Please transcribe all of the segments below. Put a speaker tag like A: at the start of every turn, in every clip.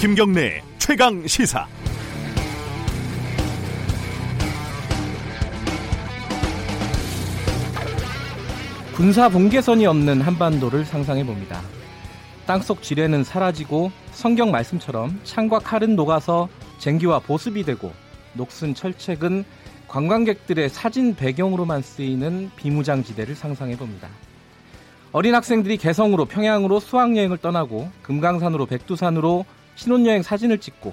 A: 김경래 최강 시사.
B: 군사 분계선이 없는 한반도를 상상해 봅니다. 땅속 지뢰는 사라지고 성경 말씀처럼 창과 칼은 녹아서 쟁기와 보습이 되고 녹슨 철책은 관광객들의 사진 배경으로만 쓰이는 비무장지대를 상상해 봅니다. 어린 학생들이 개성으로 평양으로 수학여행을 떠나고 금강산으로 백두산으로 신혼여행 사진을 찍고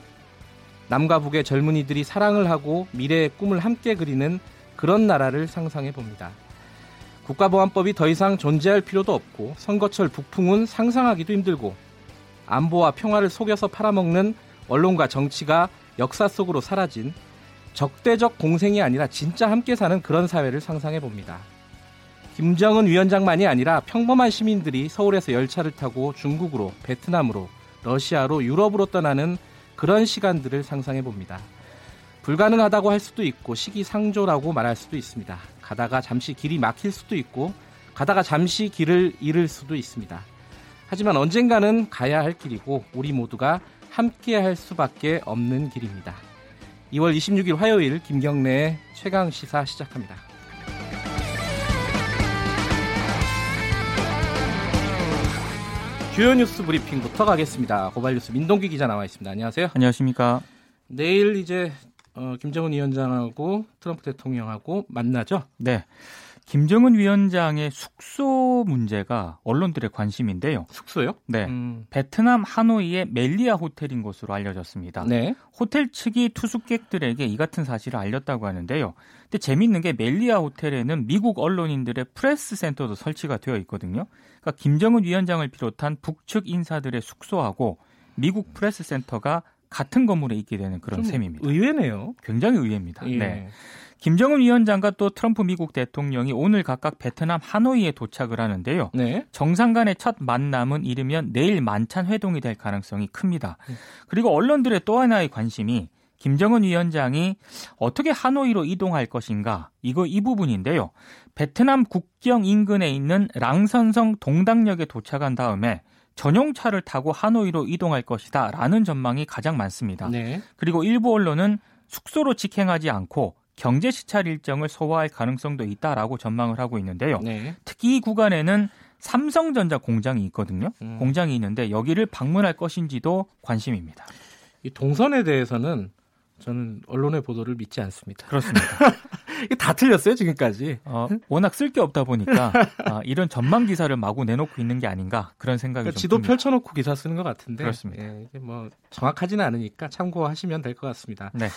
B: 남과 북의 젊은이들이 사랑을 하고 미래의 꿈을 함께 그리는 그런 나라를 상상해 봅니다. 국가보안법이 더 이상 존재할 필요도 없고 선거철 북풍은 상상하기도 힘들고 안보와 평화를 속여서 팔아먹는 언론과 정치가 역사 속으로 사라진 적대적 공생이 아니라 진짜 함께 사는 그런 사회를 상상해 봅니다. 김정은 위원장만이 아니라 평범한 시민들이 서울에서 열차를 타고 중국으로, 베트남으로, 러시아로, 유럽으로 떠나는 그런 시간들을 상상해 봅니다. 불가능하다고 할 수도 있고 시기상조라고 말할 수도 있습니다. 가다가 잠시 길이 막힐 수도 있고 가다가 잠시 길을 잃을 수도 있습니다. 하지만 언젠가는 가야 할 길이고 우리 모두가 함께 할 수밖에 없는 길입니다. 2월 26일 화요일 김경래의 최강 시사 시작합니다. 주요 뉴스 브리핑부터 가겠습니다. 고발뉴스 민동기 기자 나와 있습니다. 안녕하세요.
C: 안녕하십니까.
B: 내일 이제 어, 김정은 위원장하고 트럼프 대통령하고 만나죠?
C: 네. 김정은 위원장의 숙소 문제가 언론들의 관심인데요.
B: 숙소요?
C: 네. 음. 베트남 하노이의 멜리아 호텔인 것으로 알려졌습니다. 네. 호텔 측이 투숙객들에게 이 같은 사실을 알렸다고 하는데요. 근데 재밌는 게 멜리아 호텔에는 미국 언론인들의 프레스 센터도 설치가 되어 있거든요. 그러니까 김정은 위원장을 비롯한 북측 인사들의 숙소하고 미국 프레스 센터가 같은 건물에 있게 되는 그런 셈입니다.
B: 의외네요.
C: 굉장히 의외입니다. 예. 네. 김정은 위원장과 또 트럼프 미국 대통령이 오늘 각각 베트남 하노이에 도착을 하는데요. 네. 정상 간의 첫 만남은 이르면 내일 만찬 회동이 될 가능성이 큽니다. 음. 그리고 언론들의 또 하나의 관심이 김정은 위원장이 어떻게 하노이로 이동할 것인가 이거 이 부분인데요. 베트남 국경 인근에 있는 랑선성 동당역에 도착한 다음에 전용차를 타고 하노이로 이동할 것이다 라는 전망이 가장 많습니다. 네. 그리고 일부 언론은 숙소로 직행하지 않고 경제 시찰 일정을 소화할 가능성도 있다라고 전망을 하고 있는데요. 네. 특히 이 구간에는 삼성전자 공장이 있거든요. 음. 공장이 있는데 여기를 방문할 것인지도 관심입니다.
B: 이 동선에 대해서는 저는 언론의 보도를 믿지 않습니다.
C: 그렇습니다.
B: 이게 다 틀렸어요 지금까지. 어,
C: 워낙 쓸 게 없다 보니까 아, 이런 전망 기사를 마구 내놓고 있는 게 아닌가 그런 생각이 그러니까
B: 지도
C: 듭니다.
B: 펼쳐놓고 기사 쓰는 것 같은데.
C: 그렇습니다.
B: 예, 이게 뭐 정확하지는 않으니까 참고하시면 될 것 같습니다. 네.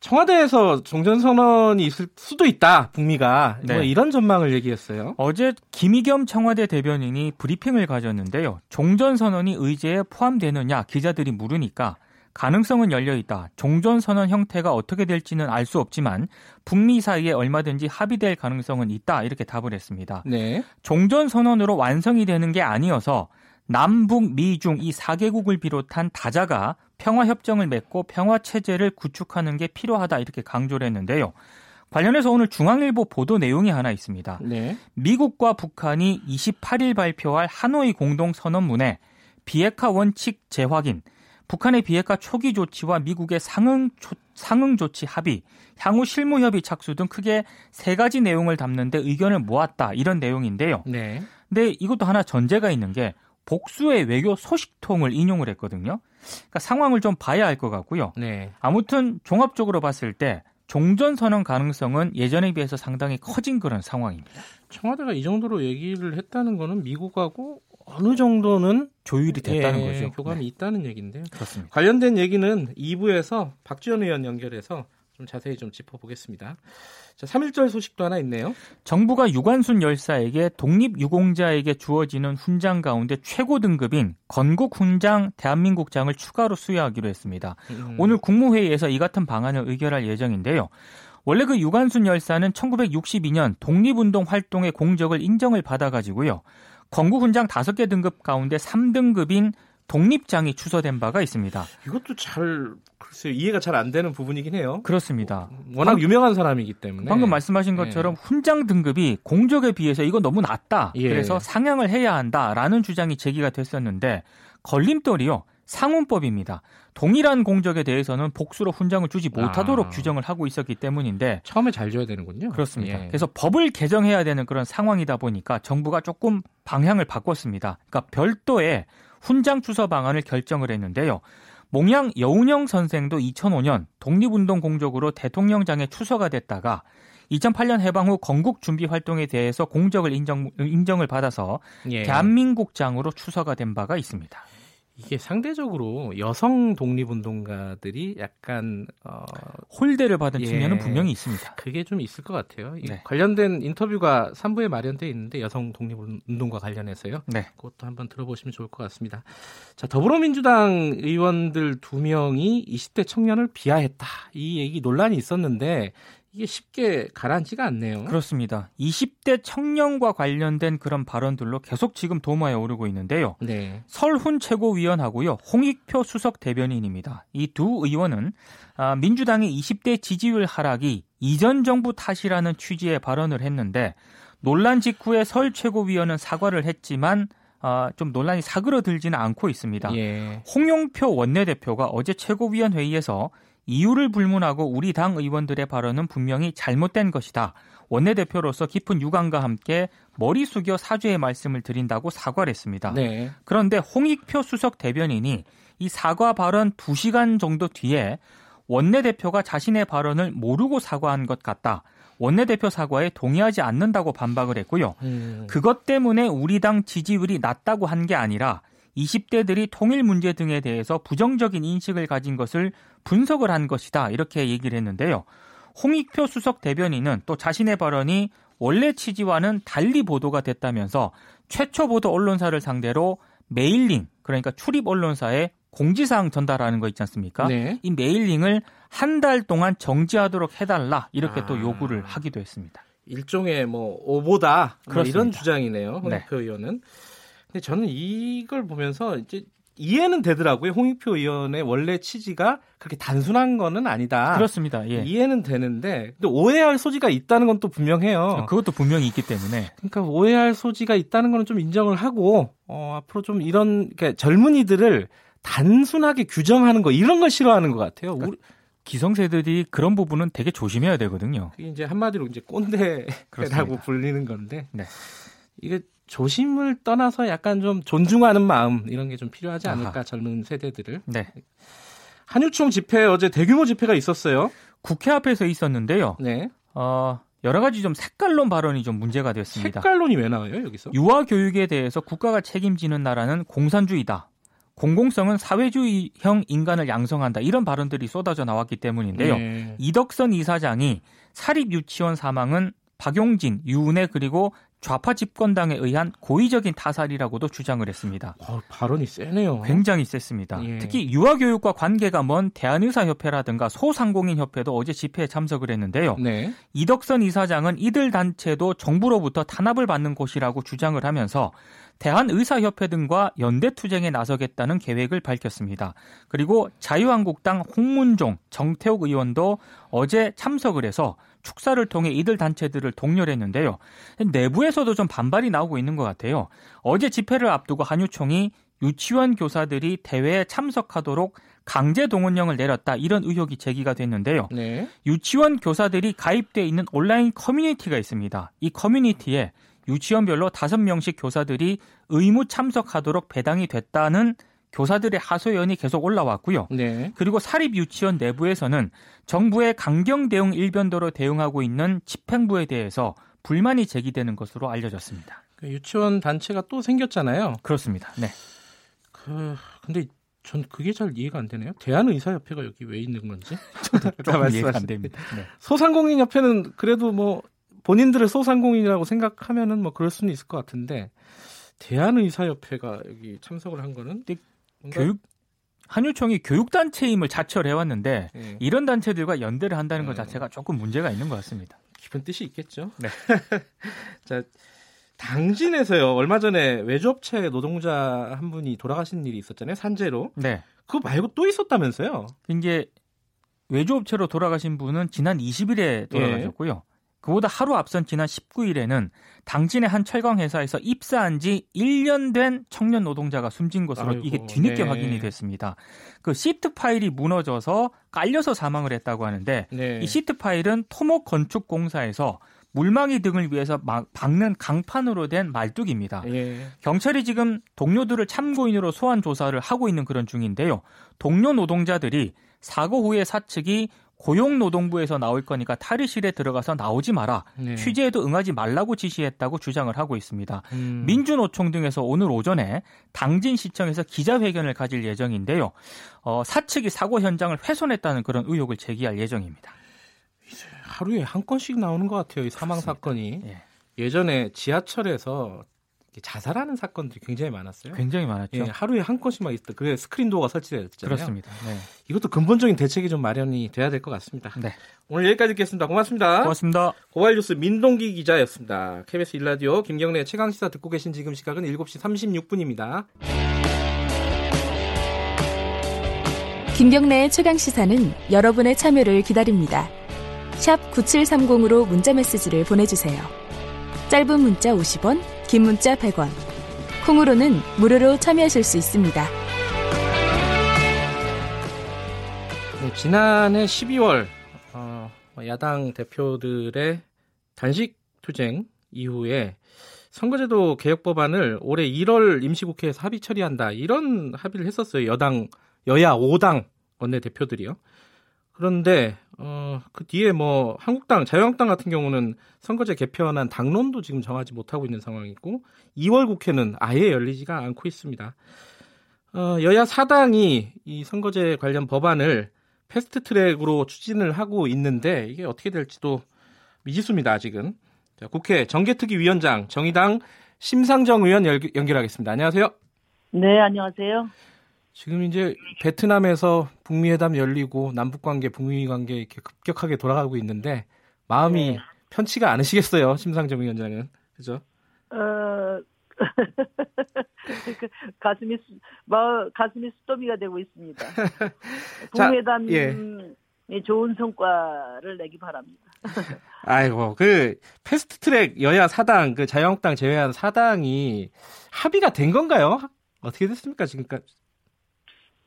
B: 청와대에서 종전선언이 있을 수도 있다, 북미가. 뭐 네. 뭐 이런 전망을 얘기했어요.
C: 어제 김의겸 청와대 대변인이 브리핑을 가졌는데요. 종전선언이 의제에 포함되느냐 기자들이 물으니까 가능성은 열려 있다. 종전 선언 형태가 어떻게 될지는 알 수 없지만 북미 사이에 얼마든지 합의될 가능성은 있다. 이렇게 답을 했습니다. 네. 종전 선언으로 완성이 되는 게 아니어서 남북, 미중 이 4개국을 비롯한 다자가 평화 협정을 맺고 평화 체제를 구축하는 게 필요하다. 이렇게 강조를 했는데요. 관련해서 오늘 중앙일보 보도 내용이 하나 있습니다. 네. 미국과 북한이 28일 발표할 하노이 공동선언문에 비핵화 원칙 재확인, 북한의 비핵화 초기 조치와 미국의 상응 조, 상응 조치 합의, 향후 실무 협의 착수 등 크게 세 가지 내용을 담는데 의견을 모았다 이런 내용인데요. 네. 근데 이것도 하나 전제가 있는 게 복수의 외교 소식통을 인용을 했거든요. 그러니까 상황을 좀 봐야 할 것 같고요. 네. 아무튼 종합적으로 봤을 때 종전 선언 가능성은 예전에 비해서 상당히 커진 그런 상황입니다.
B: 청와대가 이 정도로 얘기를 했다는 거는 미국하고 어느 정도는
C: 조율이 됐다는 예, 거죠.
B: 교감이 네. 있다는 얘기인데요.
C: 그렇습니다.
B: 관련된 얘기는 2부에서 박지원 의원 연결해서 좀 자세히 좀 짚어보겠습니다. 자, 3.1절 소식도 하나 있네요.
C: 정부가 유관순 열사에게 독립유공자에게 주어지는 훈장 가운데 최고 등급인 건국 훈장 대한민국장을 추가로 수여하기로 했습니다. 음. 오늘 국무회의에서 이 같은 방안을 의결할 예정인데요. 원래 그 유관순 열사는 1962년 독립운동 활동의 공적을 인정을 받아가지고요. 건국훈장 5개 등급 가운데 3등급인 독립장이 추서된 바가 있습니다.
B: 이것도 잘 글쎄요 이해가 잘 안 되는 부분이긴 해요.
C: 그렇습니다.
B: 워낙 방, 유명한 사람이기 때문에
C: 방금 말씀하신 네. 것처럼 네. 훈장 등급이 공적에 비해서 이거 너무 낮다. 예. 그래서 상향을 해야 한다라는 주장이 제기가 됐었는데 걸림돌이요. 상훈법입니다. 동일한 공적에 대해서는 복수로 훈장을 주지 못하도록
B: 아.
C: 규정을 하고 있었기 때문인데
B: 처음에 잘 줘야 되는군요.
C: 그렇습니다.
B: 예.
C: 그래서 법을 개정해야 되는 그런 상황이다 보니까 정부가 조금 방향을 바꿨습니다. 그러니까 별도의 훈장 추서 방안을 결정을 했는데요. 몽양 여운영 선생도 2005년 독립운동 공적으로 대통령장에 추서가 됐다가 2008년 해방 후 건국 준비 활동에 대해서 공적을 인정, 인정을 받아서
B: 예.
C: 대한민국장으로 추서가 된 바가 있습니다.
B: 이게 상대적으로 여성 독립운동가들이 약간 어,
C: 홀대를 받은
B: 예.
C: 측면은 분명히 있습니다.
B: 그게 좀 있을 것 같아요. 이
C: 네.
B: 관련된 인터뷰가 3부에 마련돼 있는데 여성 독립운동과 관련해서요.
C: 네.
B: 그것도 한번 들어보시면 좋을 것 같습니다. 자, 더불어민주당 의원들 두 명이 20대 청년을 비하했다. 이 얘기 논란이 있었는데 이게 쉽게 가라앉지가 않네요.
C: 그렇습니다. 20대 청년과 관련된 그런 발언들로 계속 지금 도마에 오르고 있는데요.
B: 네.
C: 설훈 최고위원하고요. 홍익표 수석 대변인입니다. 이 두 의원은 아, 민주당의 20대 지지율 하락이 이전 정부 탓이라는 취지의 발언을 했는데 논란 직후에 설 최고위원은 사과를 했지만 아, 좀 논란이 사그러들지는 않고 있습니다.
B: 예.
C: 홍용표 원내대표가 어제 최고위원 회의에서 이유를 불문하고 우리 당 의원들의 발언은 분명히 잘못된 것이다. 원내대표로서 깊은 유감과 함께 머리 숙여 사죄의 말씀을 드린다고 사과를 했습니다.
B: 네.
C: 그런데 홍익표 수석 대변인이 이 사과 발언 2시간 정도 뒤에 원내대표가 자신의 발언을 모르고 사과한 것 같다. 원내대표 사과에 동의하지 않는다고 반박을 했고요.
B: 음.
C: 그것 때문에 우리 당 지지율이 낮다고 한 게 아니라 20대들이 통일 문제 등에 대해서 부정적인 인식을 가진 것을 분석을 한 것이다. 이렇게 얘기를 했는데요. 홍익표 수석 대변인은 또 자신의 발언이 원래 취지와는 달리 보도가 됐다면서 최초 보도 언론사를 상대로 메일링, 그러니까 출입 언론사에 공지사항 전달하는 거 있지 않습니까?
B: 네.
C: 이 메일링을 한 달 동안 정지하도록 해달라 이렇게
B: 아.
C: 또 요구를 하기도 했습니다.
B: 일종의 뭐 오보다 뭐. 이런 주장이네요.
C: 네.
B: 홍익표 의원은. 근데 저는 이걸 보면서 이제 이해는 되더라고요. 홍익표 의원의 원래 취지가 그렇게 단순한 거는 아니다.
C: 그렇습니다. 예.
B: 이해는 되는데 근데 오해할 소지가 있다는 건 또 분명해요.
C: 그것도 분명히 있기 때문에
B: 그러니까 오해할 소지가 있다는 거는 좀 인정을 하고 어, 앞으로 좀 이런 그러니까 젊은이들을 단순하게 규정하는 거 이런 걸 싫어하는 것 같아요. 우리,
C: 기성세들이 그런 부분은 되게 조심해야 되거든요.
B: 그게 이제 한마디로 이제 꼰대라고. 불리는 건데
C: 네.
B: 이게 조심을 떠나서 약간 좀 존중하는 마음 이런 게 좀 필요하지 않을까
C: 아하.
B: 젊은 세대들을
C: 네.
B: 한유총 집회 어제 대규모 집회가 있었어요.
C: 국회 앞에서 있었는데요.
B: 네.
C: 어, 여러 가지 좀 색깔론 발언이 좀 문제가 됐습니다.
B: 색깔론이 왜 나와요 여기서?
C: 유아 교육에 대해서 국가가 책임지는 나라는 공산주의다. 공공성은 사회주의형 인간을 양성한다. 이런 발언들이 쏟아져 나왔기 때문인데요.
B: 네.
C: 이덕선 이사장이 사립 유치원 사망은 박용진, 유은혜 그리고 좌파 집권당에 의한 고의적인 타살이라고도 주장을 했습니다.
B: 어, 발언이 세네요.
C: 굉장히 셌습니다.
B: 예.
C: 특히 유아교육과 관계가 먼 대한의사협회라든가 소상공인협회도 어제 집회에 참석을 했는데요.
B: 네.
C: 이덕선 이사장은 이들 단체도 정부로부터 탄압을 받는 곳이라고 주장을 하면서 대한의사협회 등과 연대투쟁에 나서겠다는 계획을 밝혔습니다. 그리고 자유한국당 홍문종, 정태욱 의원도 어제 참석을 해서 축사를 통해 이들 단체들을 독려했는데요. 내부에서도 좀 반발이 나오고 있는 것 같아요. 어제 집회를 앞두고 한유총이 유치원 교사들이 대회에 참석하도록 강제 동원령을 내렸다 이런 의혹이 제기가 됐는데요.
B: 네.
C: 유치원 교사들이 가입돼 있는 온라인 커뮤니티가 있습니다. 이 커뮤니티에 유치원별로 다섯 명씩 교사들이 의무 참석하도록 배당이 됐다는 교사들의 하소연이 계속 올라왔고요.
B: 네.
C: 그리고 사립 유치원 내부에서는 정부의 강경 대응 일변도로 대응하고 있는 집행부에 대해서 불만이 제기되는 것으로 알려졌습니다.
B: 그 유치원 단체가 또 생겼잖아요.
C: 그렇습니다. 네.
B: 그 근데 전 그게 잘 이해가 안 되네요. 대한의사협회가 여기 왜 있는 건지.
C: 조금 이해가 안 됩니다. 네.
B: 소상공인협회는 그래도 뭐 본인들을 소상공인이라고 생각하면은 뭐 그럴 수는 있을 것 같은데 대한의사협회가 여기 참석을 한 거는
C: 교육 한유총이 교육단체임을 자처를 해왔는데
B: 예,
C: 이런 단체들과 연대를 한다는 것
B: 음.
C: 자체가 조금 문제가 있는 것 같습니다.
B: 깊은 뜻이 있겠죠.
C: 네.
B: 자 당진에서요 얼마 전에 외주업체 노동자 한 분이 돌아가신 일이 있었잖아요 산재로.
C: 네.
B: 그거 말고 또 있었다면서요?
C: 이제 외주업체로 돌아가신 분은 지난 20일에 돌아가셨고요. 그보다 하루 앞선 지난 19일에는 당진의 한 철강 회사에서 입사한 지 1년 된 청년 노동자가 숨진 것으로
B: 아이고,
C: 이게 뒤늦게
B: 네.
C: 확인이 됐습니다. 그 시트 파일이 무너져서 깔려서 사망을 했다고 하는데
B: 네.
C: 이 시트 파일은 토목 건축 공사에서 물망이 등을 위해서 막 박는 강판으로 된 말뚝입니다.
B: 예.
C: 경찰이 지금 동료들을 참고인으로 소환 조사를 하고 있는 그런 중인데요. 동료 노동자들이 사고 후에 사측이 고용노동부에서 나올 거니까 탈의실에 들어가서 나오지 마라.
B: 네.
C: 취재에도 응하지 말라고 지시했다고 주장을 하고 있습니다.
B: 음.
C: 민주노총 등에서 오늘 오전에 당진시청에서 기자회견을 가질 예정인데요. 어, 사측이 사고 현장을 훼손했다는 그런 의혹을 제기할 예정입니다.
B: 하루에 한 건씩 나오는 것 같아요. 이 사망. 사건이.
C: 예.
B: 예전에 지하철에서 자살하는 사건들이 굉장히 많았어요.
C: 굉장히 많았죠.
B: 예, 하루에 한 건씩만 있었다. 그래 스크린 도어가 설치되었잖아요.
C: 그렇습니다. 네.
B: 이것도 근본적인 대책이 좀 마련이 돼야 될 것 같습니다.
C: 네.
B: 오늘 여기까지 듣겠습니다. 고맙습니다.
C: 고맙습니다.
B: 고발뉴스 민동기 기자였습니다. KBS 일라디오 김경래 최강 시사 듣고 계신 지금 시각은 7시 36분입니다.
D: 김경래의 최강 시사는 여러분의 참여를 기다립니다. 샵 9730으로 문자 메시지를 보내주세요. 짧은 문자 50원, 긴 문자 100원. 콩으로는 무료로 참여하실 수 있습니다.
B: 네, 지난해 12월 어, 야당 대표들의 단식 투쟁 이후에 선거제도 개혁 법안을 올해 1월 임시국회에서 합의 처리한다 이런 합의를 했었어요 여당 여야 5당 원내 대표들이요. 그런데 어, 그 뒤에 뭐 한국당 자유한국당 같은 경우는 선거제 개편안 당론도 지금 정하지 못하고 있는 상황이고 2월 국회는 아예 열리지가 않고 있습니다. 어, 여야 사당이 이 선거제 관련 법안을 패스트 트랙으로 추진을 하고 있는데 이게 어떻게 될지도 미지수입니다, 아직은. 자, 국회 정개특위 위원장 정의당 심상정 의원 열- 연결하겠습니다. 안녕하세요.
E: 네, 안녕하세요.
B: 지금 이제 베트남에서 북미 회담 열리고 남북 관계, 북미 관계 이렇게 급격하게 돌아가고 있는데 마음이
E: 네.
B: 편치가 않으시겠어요, 심상정 위원장은. 그죠?
E: 어, 그 가슴이, 수- 마, 가슴이 수더미가 되고 있습니다.
B: 자,
E: 북회담
B: 예.
E: 이 좋은 성과를 내기 바랍니다.
B: 아이고, 그 패스트 트랙 여야 사당, 그 자유한국당 제외한 사당이 합의가 된 건가요? 어떻게 됐습니까, 지금까지?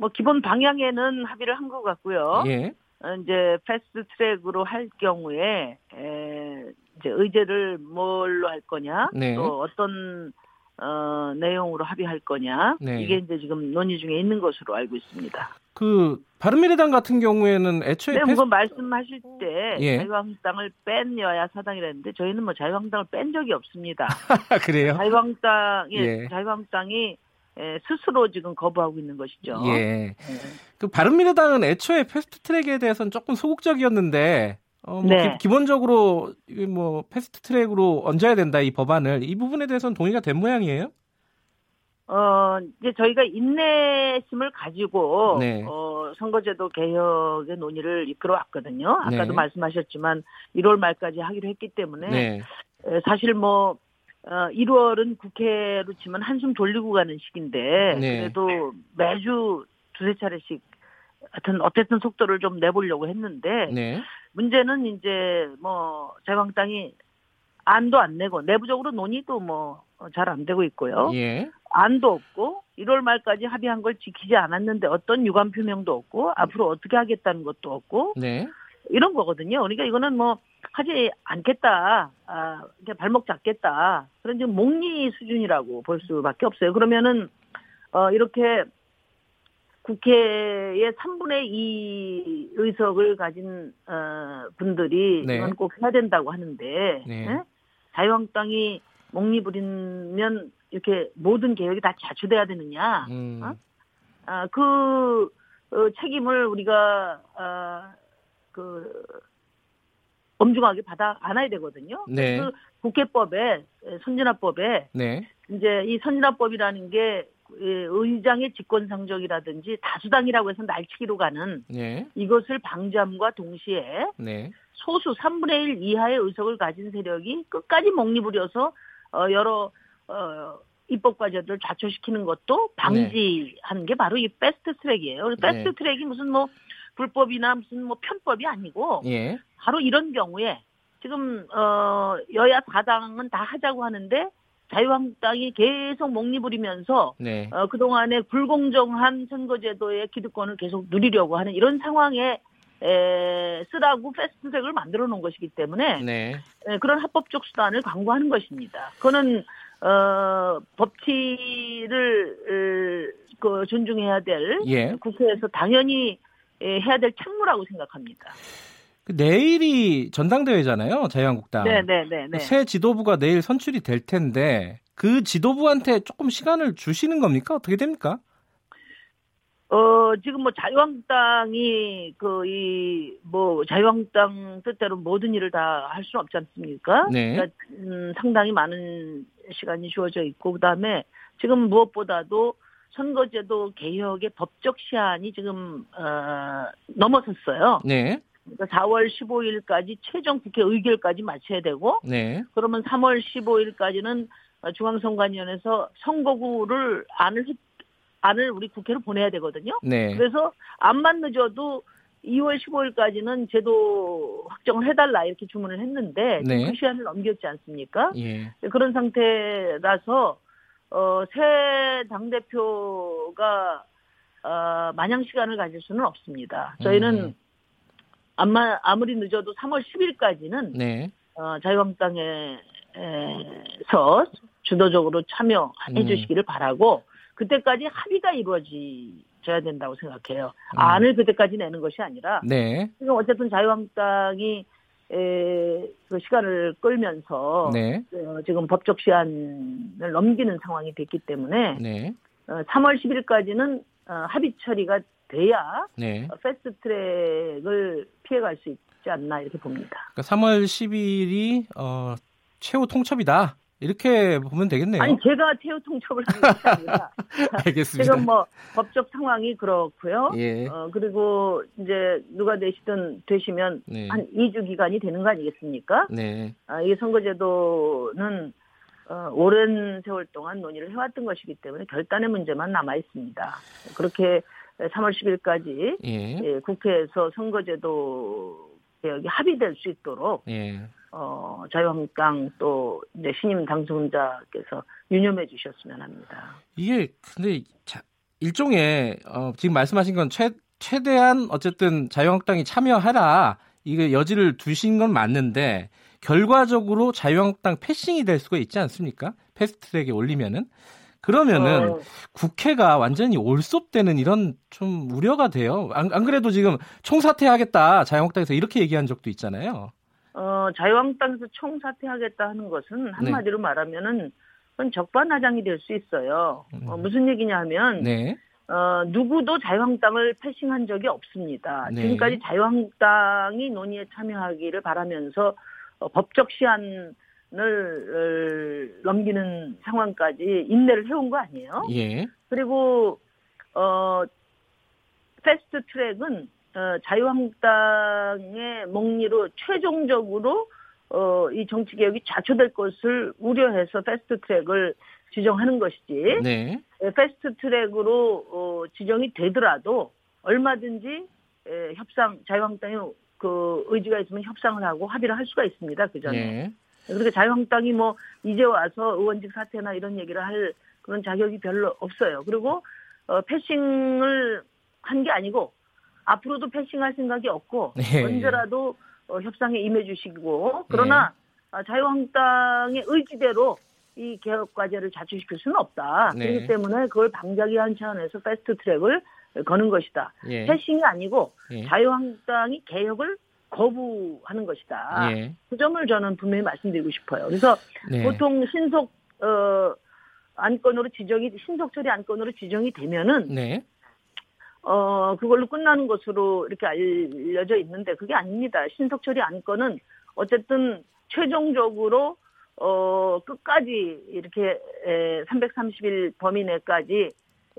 E: 뭐 기본 방향에는 합의를 한 것 같고요.
B: 예.
E: 어, 이제 패스트 트랙으로 할 경우에 에, 이제 의제를 뭘로 할 거냐,
B: 네.
E: 또 어떤 어, 내용으로 합의할 거냐,
B: 네.
E: 이게 이제 지금 논의 중에 있는 것으로 알고 있습니다.
B: 그 바른미래당 같은 경우에는 애초에
E: 네,
B: 패스...
E: 그거 말씀하실 때
B: 예.
E: 자유한국당을 뺀 여야 사당이라는데 저희는 뭐 자유한국당을 뺀 적이 없습니다.
B: 그래요?
E: 자유한국당, 예,
B: 예.
E: 자유한국당이 에, 스스로 지금 거부하고 있는 것이죠.
B: 예.
E: 네.
B: 그 바른미래당은 애초에 패스트 트랙에 대해서는 조금 소극적이었는데 어, 뭐
E: 네.
B: 기, 본적으로뭐 패스트 트랙으로 얹어야 된다 이 법안을 이 부분에 대해서는 동의가 된 모양이에요?
E: 어, 이제 저희가 인내심을 가지고,
B: 네.
E: 어, 선거제도 개혁의 논의를 이끌어 왔거든요. 아까도
B: 네.
E: 말씀하셨지만, 1월 말까지 하기로 했기 때문에,
B: 네.
E: 에, 사실 뭐, 어, 1월은 국회로 치면 한숨 돌리고 가는 시기인데,
B: 네.
E: 그래도 매주 두세 차례씩, 하여튼, 어쨌든 속도를 좀 내보려고 했는데,
B: 네.
E: 문제는 이제 뭐, 자유한국당이 안도 안 내고, 내부적으로 논의도 뭐, 잘 안 되고 있고요.
B: 예.
E: 안도 없고 1월 말까지 합의한 걸 지키지 않았는데 어떤 유감 표명도 없고 앞으로 어떻게 하겠다는 것도 없고
B: 네.
E: 이런 거거든요. 그러니까 이거는 뭐 하지 않겠다, 아, 그냥 발목 잡겠다. 그런 지금 목리 수준이라고 볼 수밖에 없어요. 그러면은 어 이렇게 국회의 3분의 2 의석을 가진 어 분들이
B: 네.
E: 이건 꼭 해야 된다고 하는데
B: 네.
E: 예? 자유한국당이 목리 부리면 이렇게 모든 개혁이 다 자초돼야 되느냐?
B: 음.
E: 어? 아, 그 어, 책임을 우리가 아, 그 엄중하게 받아 안아야 되거든요.
B: 네.
E: 그 국회법에 선진화법에
B: 네.
E: 이제 이 선진화법이라는 게 예, 의장의 직권상정이라든지 다수당이라고 해서 날치기로 가는
B: 네.
E: 이것을 방지함과 동시에
B: 네.
E: 소수 3분의 1 이하의 의석을 가진 세력이 끝까지 몽니 부려서 어, 여러 어, 입법 과제들을 좌초시키는 것도 방지하는 게 바로 이 패스트 트랙이에요. 패스트
B: 네.
E: 트랙이 무슨 뭐 불법이나 무슨 뭐 편법이 아니고
B: 예.
E: 바로 이런 경우에 지금 어 여야 4당은 다 하자고 하는데 자유한국당이 계속 목리부리면서
B: 네.
E: 어, 그동안의 불공정한 선거제도의 기득권을 계속 누리려고 하는 이런 상황에 에, 쓰라고 패스트트랙을 만들어 놓은 것이기 때문에
B: 네.
E: 에, 그런 합법적 수단을 강구하는 것입니다. 그거는 어, 법치를 에, 그 존중해야 될
B: 예.
E: 국회에서 당연히 에, 해야 될 책무라고 생각합니다.
B: 그 내일이 전당대회잖아요. 자유한국당.
E: 네, 네, 네, 네.
B: 새 지도부가 내일 선출이 될 텐데 그 지도부한테 조금 시간을 주시는 겁니까? 어떻게 됩니까?
E: 어, 지금 뭐 자유한국당이 그, 이, 뭐, 자유한국당 뜻대로 모든 일을 다 할 수는 없지 않습니까?
B: 네.
E: 그러니까, 음, 상당히 많은 시간이 주어져 있고, 그 다음에 지금 무엇보다도 선거제도 개혁의 법적 시한이 지금, 어, 넘어섰어요.
B: 네.
E: 그러니까 4월 15일까지 최종 국회 의결까지 마쳐야 되고,
B: 네.
E: 그러면 3월 15일까지는 중앙선관위원회에서 선거구를 안을 안을 우리 국회로 보내야 되거든요.
B: 네.
E: 그래서 안만 늦어도 2월 15일까지는 제도 확정을 해달라 이렇게 주문을 했는데
B: 네.
E: 그 시한을 넘겼지 않습니까?
B: 예.
E: 그런 상태라서 어, 새 당대표가 어, 마냥 시간을 가질 수는 없습니다. 저희는
B: 음.
E: 아마 아무리 늦어도 3월 10일까지는
B: 네.
E: 어, 자유한국당에서 주도적으로 참여해
B: 음.
E: 주시기를 바라고 그때까지 합의가 이루어져야 된다고 생각해요.
B: 음.
E: 안을 그때까지 내는 것이 아니라
B: 네.
E: 지금 어쨌든 자유한국당이 에, 그 시간을 끌면서
B: 네.
E: 어, 지금 법적 시한을 넘기는 상황이 됐기 때문에
B: 네.
E: 어, 3월 10일까지는 어, 합의 처리가 돼야
B: 네.
E: 어, 패스트 트랙을 피해갈 수 있지 않나 이렇게 봅니다.
B: 그러니까 3월 10일이 어, 최후 통첩이다. 이렇게 보면 되겠네요.
E: 아니 제가 태우 통첩을 하는 것이 아니라
B: 알겠습니다.
E: 지금 뭐 법적 상황이 그렇고요.
B: 예.
E: 어 그리고 이제 누가 되시든 되시면
B: 네.
E: 한 2주 기간이 되는 거 아니겠습니까?
B: 네.
E: 아, 이 선거제도는 어, 오랜 세월 동안 논의를 해왔던 것이기 때문에 결단의 문제만 남아 있습니다. 그렇게 3월 10일까지
B: 예.
E: 예, 국회에서 선거제도 개혁이 합의될 수 있도록
B: 예.
E: 어, 자유한국당 또 이제 신임 당선자께서 유념해 주셨으면 합니다.
B: 이게 근데 자, 일종의 어, 지금 말씀하신 건 최, 최대한 어쨌든 자유한국당이 참여하라 이게 여지를 두신 건 맞는데 결과적으로 자유한국당 패싱이 될 수가 있지 않습니까? 패스트트랙에 올리면은 그러면은
E: 어,
B: 국회가 완전히 올쏙되는 이런 좀 우려가 돼요. 안, 안 그래도 지금 총사퇴하겠다 자유한국당에서 이렇게 얘기한 적도 있잖아요.
E: 어, 자유한국당에서 총사퇴하겠다 하는 것은 한마디로 말하면은 그건 적반하장이 될 수 있어요. 어,
B: 음.
E: 무슨 얘기냐 하면
B: 네,
E: 어, 누구도 자유한국당을 패싱한 적이 없습니다.
B: 네.
E: 지금까지 자유한국당이 논의에 참여하기를 바라면서 어, 법적 시한을 어, 넘기는 상황까지 인내를 해온 거 아니에요?
B: 예,
E: 그리고 어 패스트 트랙은 어, 자유한국당의 몽니로 최종적으로 어, 이 정치 개혁이 좌초될 것을 우려해서 패스트 트랙을 지정하는 것이지.
B: 네,
E: 에, 패스트 트랙으로 어, 지정이 되더라도 얼마든지 에, 협상 자유한국당이 그 의지가 있으면 협상을 하고 합의를 할 수가 있습니다 그 전에.
B: 예,
E: 그러니까 자유한국당이 뭐 이제 와서 의원직 사퇴나 이런 얘기를 할 그런 자격이 별로 없어요. 그리고 어, 패싱을 한 게 아니고 앞으로도 패싱할 생각이 없고
B: 네.
E: 언제라도 어, 협상에 임해주시고 그러나 아, 자유한국당의 의지대로 이 개혁 과제를 자초시킬 수는 없다.
B: 네.
E: 그렇기 때문에 그걸 방자기 한 차원에서 패스트 트랙을 거는 것이다.
B: 예,
E: 패싱이 아니고
B: 예,
E: 자유한국당이 개혁을 거부하는 것이다.
B: 예,
E: 그 점을 저는 분명히 말씀드리고 싶어요. 그래서
B: 네,
E: 보통 신속 어 안건으로 지정이 신속 처리 안건으로 지정이 되면은
B: 네,
E: 어 그걸로 끝나는 것으로 이렇게 알려져 있는데 그게 아닙니다. 신속 처리 안건은 어쨌든 최종적으로 어 끝까지 이렇게 에, 330일 범위 내까지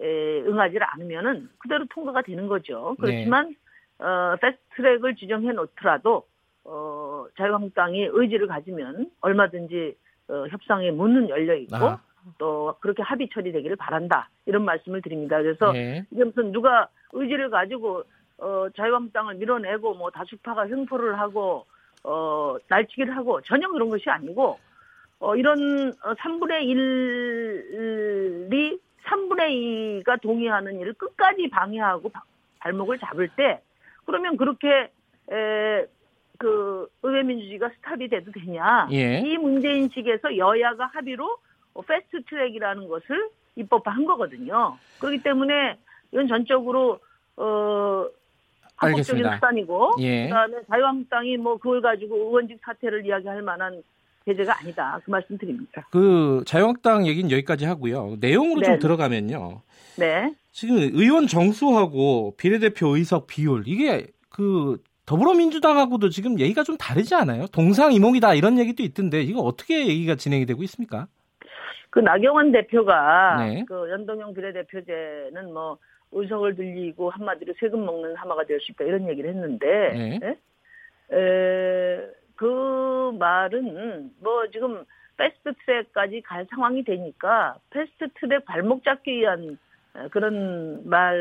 E: 에, 응하지를 않으면은 그대로 통과가 되는 거죠. 그렇지만 어 패스트트랙을 지정해 놓더라도 어 자유한국당이 의지를 가지면 얼마든지 어, 협상의 문은 열려 있고
B: 아,
E: 또 그렇게 합의 처리되기를 바란다 이런 말씀을 드립니다. 그래서
B: 예,
E: 이게 무슨 누가 의지를 가지고 어 자유한국당을 밀어내고 뭐 다수파가 횡포를 하고 어, 날치기를 하고 전혀 그런 것이 아니고 어, 이런 3분의 1이 3분의 2가 동의하는 일을 끝까지 방해하고 발목을 잡을 때 그러면 그렇게 에, 그 의회 민주주의가 스탑이 돼도 되냐?
B: 예.
E: 이 문제 인식에서 여야가 합의로 패스트 트랙이라는 것을 입법화한 거거든요. 그렇기 때문에 이건 전적으로 어 합법적인. 수단이고
B: 예.
E: 그다음에 자유한국당이 뭐 그걸 가지고 의원직 사퇴를 이야기할 만한 제재가 아니다. 그 말씀 드립니다.
B: 그 자유한국당 얘기는 여기까지 하고요. 내용으로 좀
E: 네.
B: 들어가면요.
E: 네.
B: 지금 의원 정수하고 비례대표 의석 비율 이게 그 더불어민주당하고도 지금 얘기가 좀 다르지 않아요? 동상이몽이다 이런 얘기도 있던데 이거 어떻게 얘기가 진행이 되고 있습니까?
E: 그 나경원 대표가
B: 네.
E: 그 연동형 비례대표제는 뭐 의석을 늘리고 한마디로 세금 먹는 하마가 될 수 있다 이런 얘기를 했는데
B: 네.
E: 예? 에, 그 말은 뭐 지금 패스트 트랙까지 갈 상황이 되니까 패스트 트랙 발목 잡기 위한 에, 그런 말이라고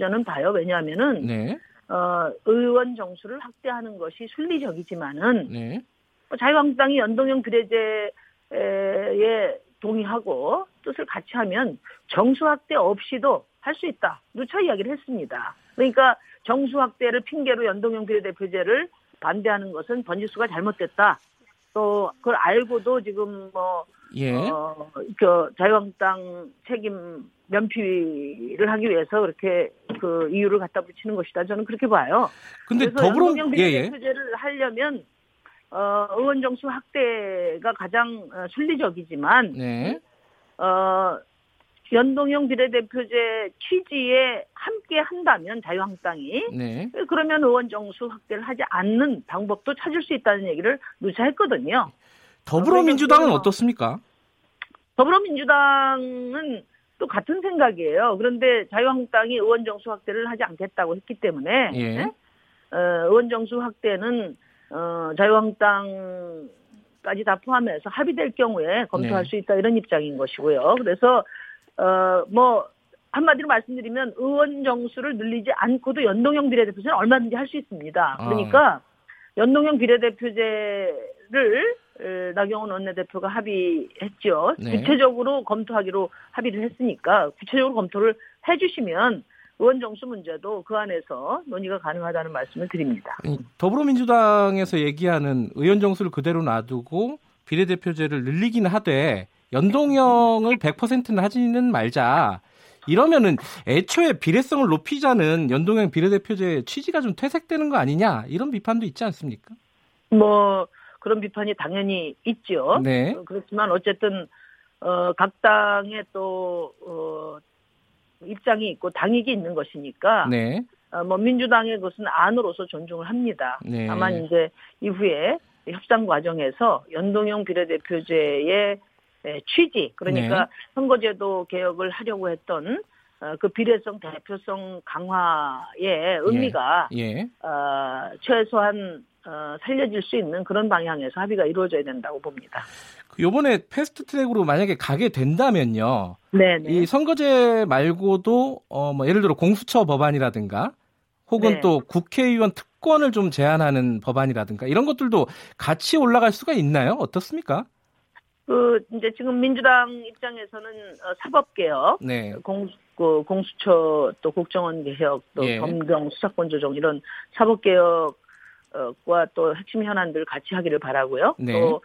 E: 저는 봐요. 왜냐하면은
B: 네.
E: 어, 의원 정수를 확대하는 것이 순리적이지만은
B: 네.
E: 뭐 자유한국당이 연동형 비례제 에 동의하고 뜻을 같이 하면 정수 확대 없이도 할 수 있다. 누차 이야기를 했습니다. 그러니까 정수 확대를 핑계로 연동형 비례대표제를 반대하는 것은 번지수가 잘못됐다. 또 그걸 알고도 지금 뭐
B: 예.
E: 어, 그 자유한국당 책임 면피를 하기 위해서 그렇게 그 이유를 갖다 붙이는 것이다. 저는 그렇게 봐요.
B: 근데
E: 그래서
B: 더불어
E: 연동형
B: 예, 예.
E: 비례대표제를 하려면 어, 의원 정수 확대가 가장 어, 순리적이지만
B: 네.
E: 어, 연동형 비례대표제 취지에 함께 한다면 자유한국당이
B: 네.
E: 그러면 의원 정수 확대를 하지 않는 방법도 찾을 수 있다는 얘기를 누차 했거든요.
B: 더불어민주당은 어떻습니까?
E: 더불어민주당은 또 같은 생각이에요. 그런데 자유한국당이 의원 정수 확대를 하지 않겠다고 했기 때문에
B: 예.
E: 어, 의원 정수 확대는 어, 자유한국당 까지 다 포함해서 합의될 경우에 검토할
B: 네.
E: 수 있다 이런 입장인 것이고요. 그래서 어, 뭐 한마디로 말씀드리면 의원 정수를 늘리지 않고도 연동형 비례대표제는 얼마든지 할 수 있습니다. 그러니까 연동형 비례대표제를 에, 나경원 원내대표가 합의했죠.
B: 네.
E: 구체적으로 검토하기로 합의를 했으니까 구체적으로 검토를 해주시면 의원 정수 문제도 그 안에서 논의가 가능하다는 말씀을 드립니다.
B: 아니, 더불어민주당에서 얘기하는 의원 정수를 그대로 놔두고 비례대표제를 늘리기는 하되 연동형을 100%는 하지는 말자. 이러면은 애초에 비례성을 높이자는 연동형 비례대표제 취지가 좀 퇴색되는 거 아니냐 이런 비판도 있지 않습니까?
E: 뭐 그런 비판이 당연히 있죠.
B: 네.
E: 어, 그렇지만 어쨌든 어, 각 당의 또 어, 입장이 있고 당익이 있는 것이니까
B: 네.
E: 어, 뭐 민주당의 것은 안으로서 존중을 합니다.
B: 네.
E: 다만 이제 이후에 협상 과정에서 연동형 비례대표제의 에, 취지 그러니까
B: 네.
E: 선거제도 개혁을 하려고 했던 어, 그 비례성 대표성 강화의 의미가
B: 예.
E: 어, 최소한 어, 살려질 수 있는 그런 방향에서 합의가 이루어져야 된다고 봅니다.
B: 그 요번에 패스트트랙으로 만약에 가게 된다면요.
E: 네, 네.
B: 이 선거제 말고도 어 뭐 예를 들어 공수처 법안이라든가 혹은
E: 네.
B: 또 국회의원 특권을 좀 제한하는 법안이라든가 이런 것들도 같이 올라갈 수가 있나요? 어떻습니까?
E: 그 이제 지금 민주당 입장에서는 어, 사법개혁,
B: 네.
E: 공, 그 공수처 또 국정원 개혁, 또
B: 예.
E: 검경 수사권 조정 이런 사법 개혁과 또 핵심 현안들 같이 하기를 바라고요.
B: 네.
E: 또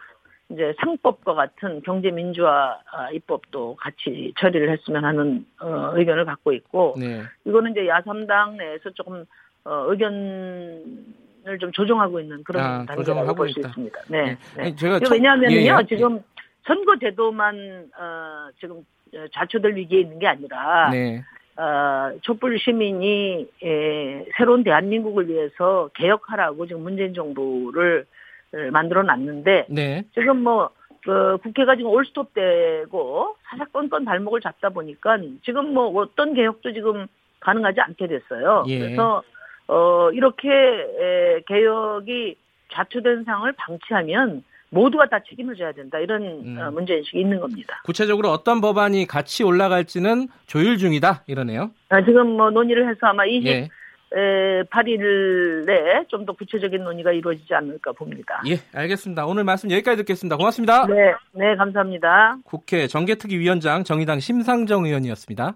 E: 이제 상법과 같은 경제 민주화 아, 입법도 같이 처리를 했으면 하는 어, 의견을 갖고 있고
B: 네.
E: 이거는 이제 야삼당 내에서 조금 어, 의견을 좀 조정하고 있는 그런
B: 아,
E: 단계라고 볼 수. 있습니다. 네.
B: 네.
E: 네.
B: 제가
E: 왜냐하면요
B: 예, 예.
E: 지금 선거 제도만 어, 지금 좌초될 위기에 있는 게 아니라
B: 네.
E: 어, 촛불 시민이 에, 새로운 대한민국을 위해서 개혁하라고 지금 문재인 정부를 어, 만들어 놨는데
B: 네.
E: 지금 뭐 그 국회가 지금 올스톱되고 사사건건 발목을 잡다 보니까 지금 뭐 어떤 개혁도 지금 가능하지 않게 됐어요.
B: 예.
E: 그래서 어 이렇게 에, 개혁이 좌초된 상황을 방치하면 모두가 다 책임을 져야 된다 이런
B: 음.
E: 어, 문제인식이 있는 겁니다.
B: 구체적으로 어떤 법안이 같이 올라갈지는 조율 중이다 이러네요.
E: 아, 지금 뭐 논의를 해서 아마 20
B: 예.
E: 에, 8일에 좀 더 구체적인 논의가 이루어지지 않을까 봅니다.
B: 예, 알겠습니다. 오늘 말씀 여기까지 듣겠습니다. 고맙습니다.
E: 네, 네, 감사합니다.
B: 국회 정개특위 위원장 정의당 심상정 의원이었습니다.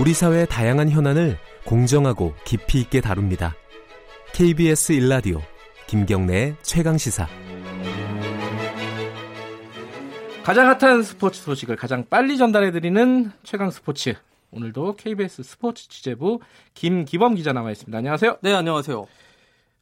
F: 우리 사회의 다양한 현안을 공정하고 깊이 있게 다룹니다. KBS 일라디오 김경래의 최강 시사.
B: 가장 핫한 스포츠 소식을 가장 빨리 전달해 드리는 최강 스포츠. 오늘도 KBS 스포츠 취재부 김기범 기자 나와 있습니다. 안녕하세요.
G: 네, 안녕하세요.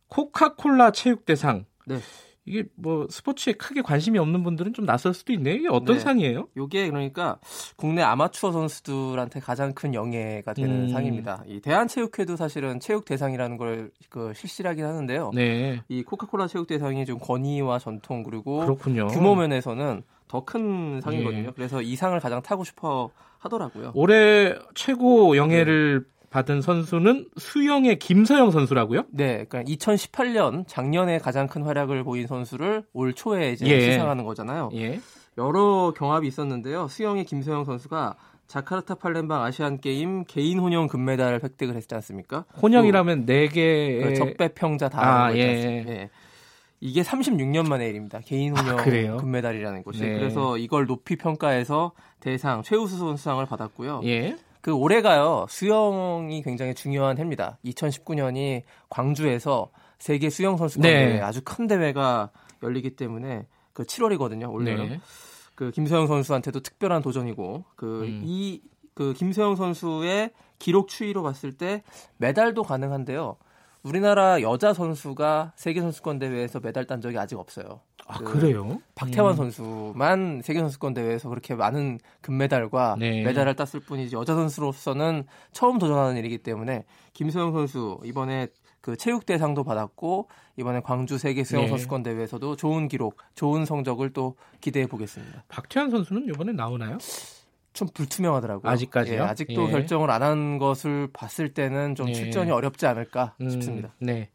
B: 코카콜라 체육 대상.
G: 네.
B: 이게 뭐 스포츠에 크게 관심이 없는 분들은 좀 낯설 수도 있네요. 이게 어떤
G: 네.
B: 상이에요?
G: 요게 그러니까 국내 아마추어 선수들한테 가장 큰 영예가 되는
B: 음.
G: 상입니다. 이 대한체육회도 사실은 체육 대상이라는 걸 그 실시하긴 하는데요.
B: 네.
G: 이 코카콜라 체육 대상이 좀 권위와 전통 그리고
B: 그렇군요.
G: 규모 면에서는 더 큰 상이거든요.
B: 예.
G: 그래서 이 상을 가장 타고 싶어 하더라고요.
B: 올해 최고 영예를 받은 선수는 수영의 김서영 선수라고요?
G: 네, 그러니까 2018년 작년에 가장 큰 활약을 보인 선수를 올 초에 이제
B: 예.
G: 시상하는 거잖아요.
B: 예.
G: 여러 경합이 있었는데요. 수영의 김서영 선수가 자카르타 팔렘방 아시안 게임 개인 혼영 금메달을 획득을 했지 않습니까?
B: 혼영이라면 네 개.
G: 그 적배 평자 다
B: 아, 예.
G: 예. 이게 36년 만의 일입니다. 개인 혼영
B: 아?
G: 금메달이라는 것이.
B: 네.
G: 그래서 이걸 높이 평가해서 대상 최우수 선수상을 받았고요.
B: 예.
G: 그 올해가요 수영이 굉장히 중요한 해입니다. 2019년이 광주에서 세계 수영 선수권
B: 네.
G: 대회 아주 큰 대회가 열리기 때문에 그 7월이거든요. 올해는
B: 네.
G: 그 김서영 선수한테도 특별한 도전이고 그
B: 음.
G: 이그 김서영 선수의 기록 추이로 봤을 때 메달도 가능한데요. 우리나라 여자 선수가 세계 선수권 대회에서 메달 딴 적이 아직 없어요.
B: 아,
G: 그
B: 그래요?
G: 박태환
B: 음.
G: 선수만 세계 선수권 대회에서 그렇게 많은 금메달과
B: 네.
G: 메달을 땄을 뿐이지 여자 선수로서는 처음 도전하는 일이기 때문에 김소영 선수 이번에 그 체육 대상도 받았고 이번에 광주 세계 수영
B: 네.
G: 선수권 대회에서도 좋은 기록, 좋은 성적을 또 기대해 보겠습니다.
B: 박태환 선수는 이번에 나오나요?
G: 좀 불투명하더라고요.
B: 아직까지요?
G: 예, 아직도
B: 예.
G: 결정을 안 한 것을 봤을 때는 좀
B: 예.
G: 출전이 어렵지 않을까
B: 음,
G: 싶습니다.
B: 네.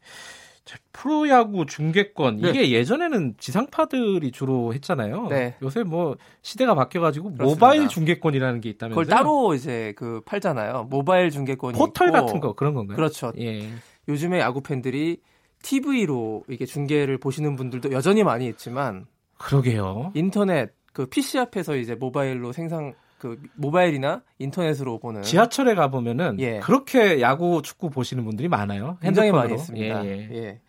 B: 자, 프로야구 중계권
G: 네.
B: 이게 예전에는 지상파들이 주로 했잖아요.
G: 네.
B: 요새 뭐 시대가 바뀌어가지고
G: 그렇습니다.
B: 모바일 중계권이라는 게 있다면서요?
G: 그걸 따로 이제 그 팔잖아요. 모바일 중계권이
B: 포털
G: 있고.
B: 같은 거 그런 건가요?
G: 그렇죠.
B: 예.
G: 요즘에 야구 팬들이 TV로 이게 중계를 보시는 분들도 여전히 많이 있지만
B: 그러게요.
G: 인터넷 그 PC 앞에서 이제 모바일로 생산 그 모바일이나 인터넷으로 보는
B: 지하철에 가 보면은
G: 예.
B: 그렇게 야구 축구 보시는 분들이 많아요.
G: 굉장히
B: 핸드폰으로.
G: 많이 있습니다.
B: 예,
G: 예,
B: 예.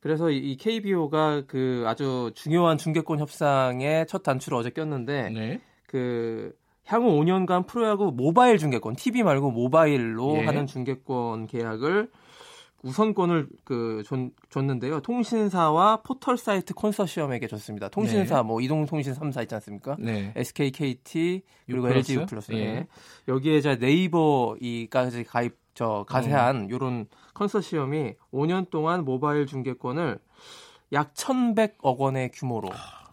G: 그래서 이 KBO가 그 아주 중요한 중계권 협상에 첫 단추를 어제 꼈는데
B: 네.
G: 그 향후 5년간 프로야구 모바일 중계권, TV 말고 모바일로
B: 예.
G: 하는 중계권 계약을 우선권을 그 줬, 줬는데요. 통신사와 포털 사이트 컨소시엄에게 줬습니다. 통신사
B: 네.
G: 뭐 이동통신 3사 있지 않습니까?
B: 네.
G: SK, KT 그리고? LG U+.
B: 예.
G: 예. 여기에 이제 네이버 이까지 가입 저 가세한
B: 음.
G: 요런 컨소시엄이 5년 동안 모바일 중계권을 약 1,100억 원의 규모로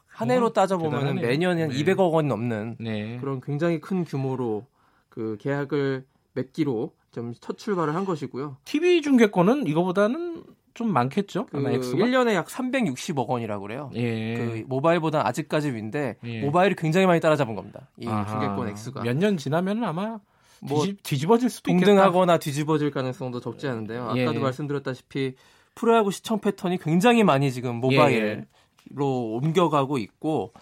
G: 한 해로 따져보면
B: 아, 대단하네요.
G: 매년 한
B: 네.
G: 200억 원이 넘는
B: 네.
G: 그런 굉장히 큰 규모로 그 계약을 맺기로 좀 첫 출발을 한 것이고요.
B: TV 중계권은 이거보다는 좀 많겠죠?
G: 그
B: 아마 액수가?
G: 1년에 약 360억 원이라고 그래요.
B: 예.
G: 그 모바일보다 아직까지 위인데
B: 예.
G: 모바일이 굉장히 많이 따라잡은 겁니다. 이
B: 아하.
G: 중계권 액수가.
B: 몇 년 지나면 아마
G: 뭐
B: 뒤집, 뒤집어질 수도.
G: 동등하거나 뒤집어질 가능성도 적지 않은데요. 아까도
B: 예.
G: 말씀드렸다시피 프로야구 시청 패턴이 굉장히 많이 지금
B: 예.
G: 모바일로 옮겨가고 있고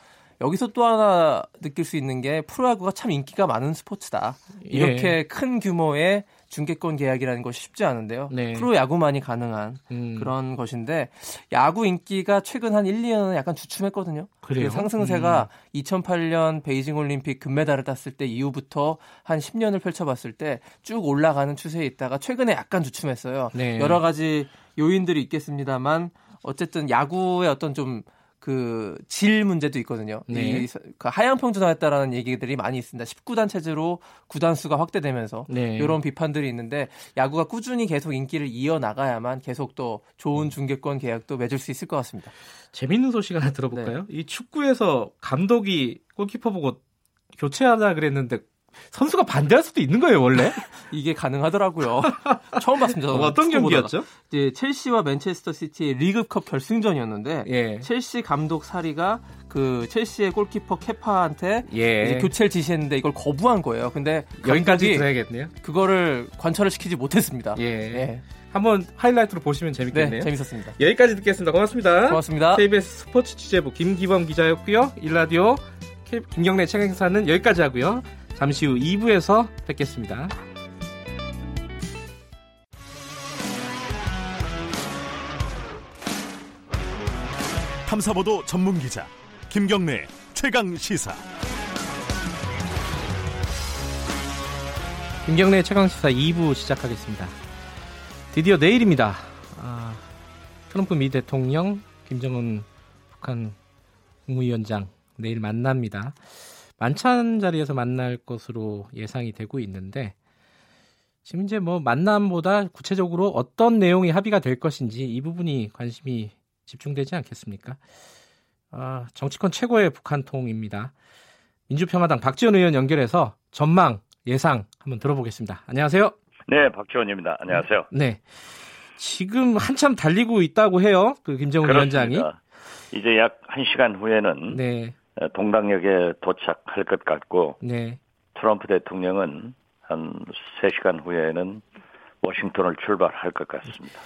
G: 여기서 또 하나 느낄 수 있는 게 프로야구가 참 인기가 많은 스포츠다. 이렇게
B: 예.
G: 큰 규모의 중계권 계약이라는 것이 쉽지 않은데요.
B: 네.
G: 프로 야구만이 가능한
B: 음.
G: 그런 것인데 야구 인기가 최근 한 1, 2년은 약간 주춤했거든요.
B: 그래요? 음.
G: 그 상승세가 2008년 베이징 올림픽 금메달을 땄을 때 이후부터 한 10년을 펼쳐봤을 때 쭉 올라가는 추세에 있다가 최근에 약간 주춤했어요.
B: 네.
G: 여러 가지 요인들이 있겠습니다만 어쨌든 야구의 어떤 좀 그 질 문제도 있거든요.
B: 네.
G: 이 서- 그 하향 평준화했다라는 얘기들이 많이 있습니다. 19단 체제로 구단 수가 확대되면서
B: 네.
G: 이런 비판들이 있는데 야구가 꾸준히 계속 인기를 이어 나가야만 계속 또 좋은 중계권 계약도 맺을 수 있을 것 같습니다.
B: 재밌는 소식 하나 들어볼까요?
G: 네.
B: 이 축구에서 감독이 골키퍼 보고 교체하자 그랬는데 선수가 반대할 수도 있는 거예요, 원래?
G: 이게 가능하더라고요. 처음 봤습니다.
B: 어떤. 경기였죠?
G: 이제 첼시와 맨체스터 시티의 리그컵 결승전이었는데
B: 예.
G: 첼시 감독 사리가 그 첼시의 골키퍼 케파한테
B: 예.
G: 교체를 지시했는데 이걸 거부한 거예요. 근데
B: 여기까지 들어야겠네요.
G: 그거를 관찰을 시키지 못했습니다.
B: 예.
G: 예.
B: 한번 하이라이트로 보시면
G: 네,
B: 재밌겠네요.
G: 재밌었습니다.
B: 여기까지 듣겠습니다. 고맙습니다.
G: 고맙습니다.
B: KBS 스포츠 취재부 김기범 기자였고요. 일라디오 김경래 최강사는 여기까지 하고요. 잠시 후 2부에서 뵙겠습니다.
A: 탐사보도 전문 기자 김경래 최강 시사.
B: 김경래 최강 시사 2부 시작하겠습니다. 드디어 내일입니다. 아, 트럼프 미 대통령, 김정은 북한 국무위원장 내일 만납니다. 만찬 자리에서 만날 것으로 예상이 되고 있는데 지금 이제 뭐 만남보다 구체적으로 어떤 내용이 합의가 될 것인지 이 부분이 관심이 집중되지 않겠습니까? 아, 정치권 최고의 북한통입니다. 민주평화당 박지원 의원 연결해서 전망 예상 한번 들어보겠습니다. 안녕하세요.
H: 네, 박지원입니다. 안녕하세요.
B: 네. 지금 한참 달리고 있다고 해요. 그 김정은 위원장이.
H: 그렇습니다. 이제 약 1시간 후에는
B: 네.
H: 어, 동당역에 도착할 것 같고
B: 네.
H: 트럼프 대통령은 한 3시간 후에는 워싱턴을 출발할 것 같습니다.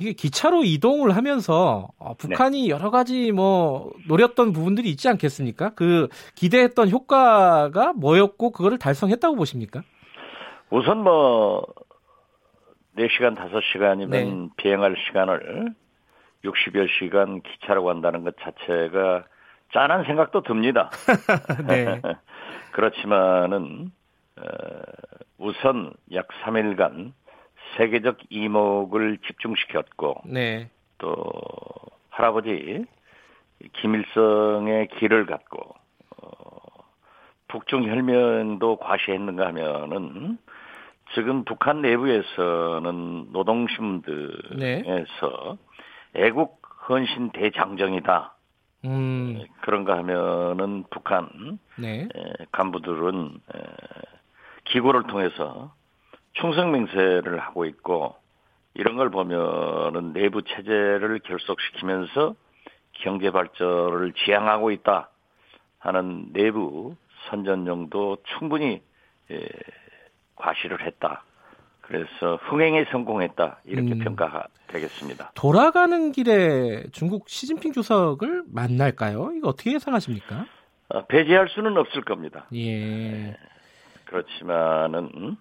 B: 이게 기차로 이동을 하면서 어, 북한이 여러 가지 뭐 노렸던 부분들이 있지 않겠습니까? 그 기대했던 효과가 뭐였고 그거를 달성했다고 보십니까?
H: 우선 뭐 4시간, 5시간이면
B: 네.
H: 비행할 시간을 60여 시간 기차로 간다는 것 자체가 짠한 생각도 듭니다.
B: 네.
H: 그렇지만은 어, 우선 약 3일간 세계적 이목을 집중시켰고
B: 네.
H: 또 할아버지 김일성의 길을 갖고 어, 북중 혈면도 과시했는가 하면은 지금 북한 내부에서는 노동신문들에서 애국 헌신 대장정이다
B: 음.
H: 그런가 하면은 북한
B: 네.
H: 에, 간부들은 에, 기고를 통해서 충성 맹세를 하고 있고 이런 걸 보면은 내부 체제를 결속시키면서 경제 발전을 지향하고 있다 하는 내부 선전용도 충분히 에, 과시를 했다. 그래서 흥행에 성공했다 이렇게
B: 음.
H: 평가되겠습니다.
B: 돌아가는 길에 중국 시진핑 주석을 만날까요? 이거 어떻게 예상하십니까?
H: 어, 배제할 수는 없을 겁니다.
B: 예.
H: 그렇지만은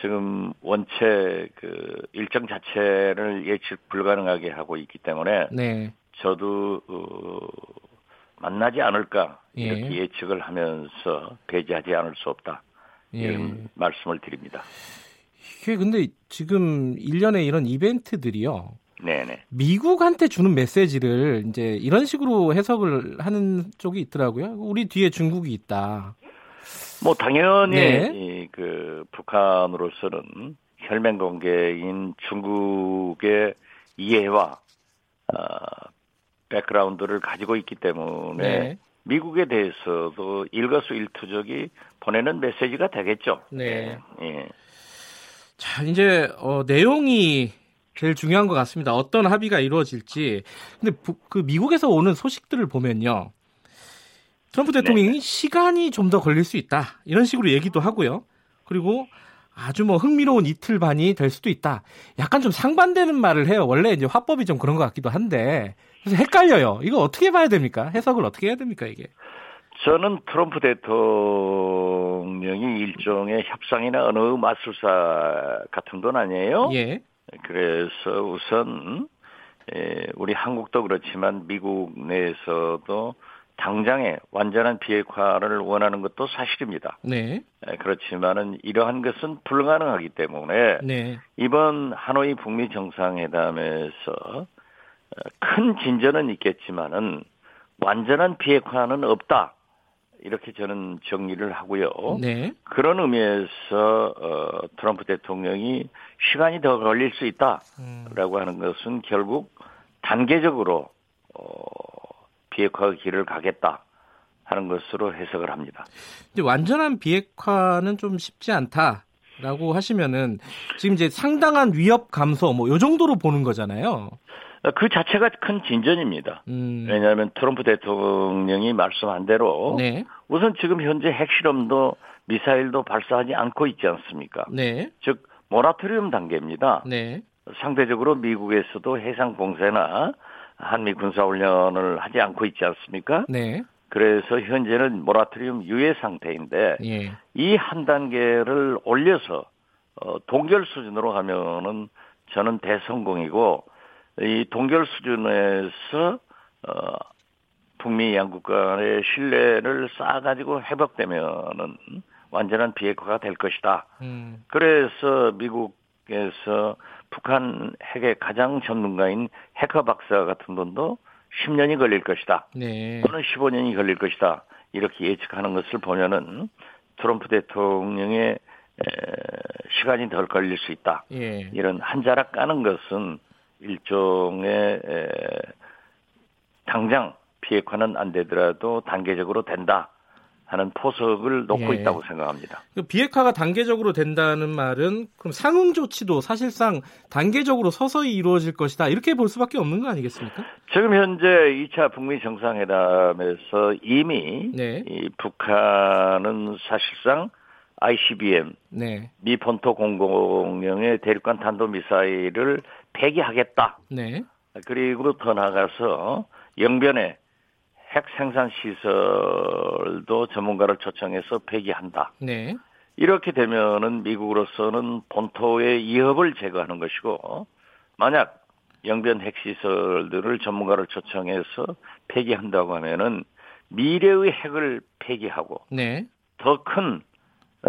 H: 지금 원체 그 일정 자체를 예측 불가능하게 하고 있기 때문에
B: 네.
H: 저도 어, 만나지 않을까 이렇게
B: 예.
H: 예측을 하면서 배제하지 않을 수 없다
B: 예.
H: 이런 말씀을 드립니다.
B: 이게 근데 지금 일련의 이런 이벤트들이요.
H: 네네.
B: 미국한테 주는 메시지를 이제 이런 식으로 해석을 하는 쪽이 있더라고요. 우리 뒤에 중국이 있다.
H: 뭐 당연히
B: 네.
H: 이, 그 북한으로서는 혈맹 관계인 중국의 이해와 어, 백그라운드를 가지고 있기 때문에
B: 네.
H: 미국에 대해서도 일거수일투족이 보내는 메시지가 되겠죠.
B: 네.
H: 예.
B: 자, 이제 어, 내용이 제일 중요한 것 같습니다. 어떤 합의가 이루어질지. 근데 부- 그 미국에서 오는 소식들을 보면요. 트럼프 대통령이 시간이 좀 더 걸릴 수 있다. 이런 식으로 얘기도 하고요. 그리고 아주 뭐 흥미로운 이틀 반이 될 수도 있다. 약간 좀 상반되는 말을 해요. 원래 이제 화법이 좀 그런 것 같기도 한데. 그래서 헷갈려요. 이거 어떻게 봐야 됩니까? 해석을 어떻게 해야 됩니까, 이게?
H: 저는 트럼프 대통령이 일종의 협상이나 어느 마술사 같은 건 아니에요.
B: 예.
H: 그래서 우선 에, 우리 한국도 그렇지만 미국 내에서도 당장에 완전한 비핵화를 원하는 것도 사실입니다.
B: 네.
H: 에, 그렇지만은 이러한 것은 불가능하기 때문에
B: 네.
H: 이번 하노이 북미 정상회담에서 어, 큰 진전은 있겠지만은 완전한 비핵화는 없다. 이렇게 저는 정리를 하고요.
B: 네.
H: 그런 의미에서 어, 트럼프 대통령이 시간이 더 걸릴 수 있다라고
B: 음.
H: 하는 것은 결국 단계적으로 어, 비핵화 길을 가겠다 하는 것으로 해석을 합니다.
B: 이제 완전한 비핵화는 좀 쉽지 않다라고 하시면은 지금 이제 상당한 위협 감소 뭐 요 정도로 보는 거잖아요.
H: 그 자체가 큰 진전입니다.
B: 음,
H: 왜냐하면 트럼프 대통령이 말씀한 대로
B: 네,
H: 우선 지금 현재 핵실험도 미사일도 발사하지 않고 있지 않습니까?
B: 네,
H: 즉 모라토리움 단계입니다.
B: 네,
H: 상대적으로 미국에서도 해상 봉쇄나 한미 군사 훈련을 하지 않고 있지 않습니까?
B: 네,
H: 그래서 현재는 모라토리움 유예 상태인데
B: 예,
H: 이한 단계를 올려서 어, 동결 수준으로 하면은 저는 대성공이고 이 동결 수준에서 어, 북미 양국 간의 신뢰를 쌓아가지고 회복되면은 완전한 비핵화가 될 것이다.
B: 음,
H: 그래서 미국에서 북한 핵의 가장 전문가인 해커 박사 같은 분도 10년이 걸릴 것이다.
B: 네,
H: 또는 15년이 걸릴 것이다. 이렇게 예측하는 것을 보면은 트럼프 대통령의 에, 시간이 덜 걸릴 수 있다.
B: 예,
H: 이런 한 자락 까는 것은 일종의 에, 당장 비핵화는 안 되더라도 단계적으로 된다 하는 포석을 놓고
B: 예.
H: 있다고 생각합니다.
B: 그 비핵화가 단계적으로 된다는 말은 그럼 상응 조치도 사실상 단계적으로 서서히 이루어질 것이다 이렇게 볼 수밖에 없는 거 아니겠습니까?
H: 지금 현재 2차 북미 정상회담에서 이미
B: 네,
H: 이 북한은 사실상 ICBM
B: 네,
H: 미 본토 공공령의 대륙간 탄도 미사일을 폐기하겠다.
B: 네,
H: 그리고 더 나아가서 영변에 핵 생산 시설도 전문가를 초청해서 폐기한다.
B: 네,
H: 이렇게 되면은 미국으로서는 본토의 위협을 제거하는 것이고 만약 영변 핵 시설들을 전문가를 초청해서 폐기한다고 하면은 미래의 핵을 폐기하고
B: 네,
H: 더큰 어,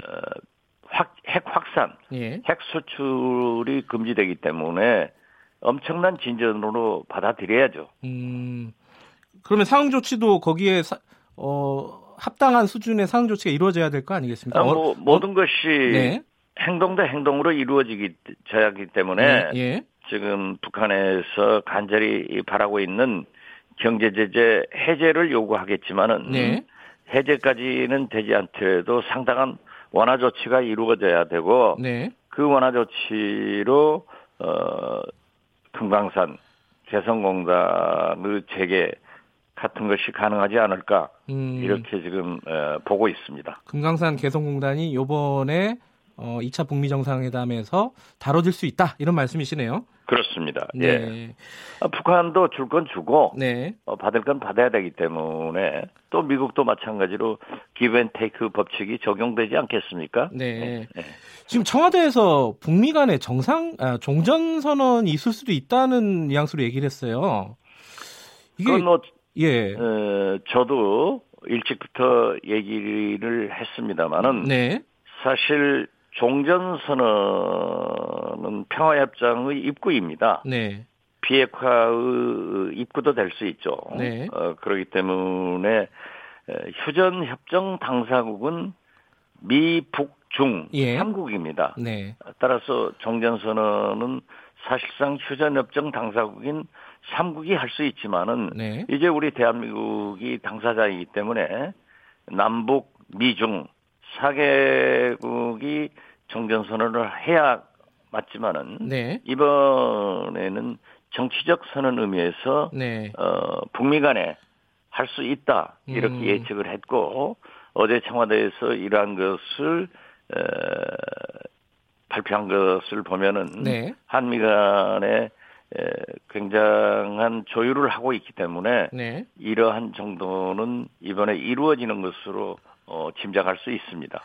H: 확, 핵 확산,
B: 예,
H: 핵 수출이 금지되기 때문에 엄청난 진전으로 받아들여야죠.
B: 음, 그러면 상응 조치도 거기에 사- 어, 합당한 수준의 상응 조치가 이루어져야 될 거 아니겠습니까?
H: 아, 뭐,
B: 어,
H: 모든 것이
B: 네,
H: 행동 대 행동으로 이루어지기 져야 하기 때문에
B: 네, 예,
H: 지금 북한에서 간절히 바라고 있는 경제 제재 해제를 요구하겠지만은
B: 네,
H: 해제까지는 되지 않더라도 상당한 완화 조치가 이루어져야 되고
B: 네,
H: 그 완화 조치로 어 금강산 개성공단의 재개 같은 것이 가능하지 않을까
B: 음,
H: 이렇게 지금 어, 보고 있습니다.
B: 금강산 개성공단이 요번에 어, 2차 북미 정상회담에서 다뤄질 수 있다 이런 말씀이시네요.
H: 그렇습니다. 예.
B: 네,
H: 아, 북한도 줄 건 주고
B: 네,
H: 어, 받을 건 받아야 되기 때문에 또 미국도 마찬가지로 기브앤테이크 법칙이 적용되지 않겠습니까?
B: 네.
H: 네.
B: 지금 청와대에서 북미 간의 정상 아, 종전 선언이 있을 수도 있다는 뉘앙스로 얘기를 했어요. 이게
H: 뭐
B: 예,
H: 어, 저도 일찍부터 얘기를 했습니다마는
B: 네,
H: 사실 종전선언은 평화협정의 입구입니다.
B: 네,
H: 비핵화의 입구도 될 수 있죠.
B: 네.
H: 어, 그렇기 때문에 에, 휴전협정 당사국은 미, 북, 중
B: 예.
H: 3국입니다.
B: 네,
H: 따라서 종전선언은 사실상 휴전협정 당사국인 3국이 할 수 있지만은
B: 네,
H: 이제 우리 대한민국이 당사자이기 때문에 남북, 미중 4개국이 정전선언을 해야 맞지만은
B: 네,
H: 이번에는 정치적 선언 의미에서
B: 네,
H: 어, 북미 간에 할 수 있다 이렇게
B: 음.
H: 예측을 했고 어제 청와대에서 이러한 것을 에, 발표한 것을 보면은
B: 네,
H: 한미 간에 에, 굉장한 조율을 하고 있기 때문에
B: 네.
H: 이러한 정도는 이번에 이루어지는 것으로 어, 짐작할 수 있습니다.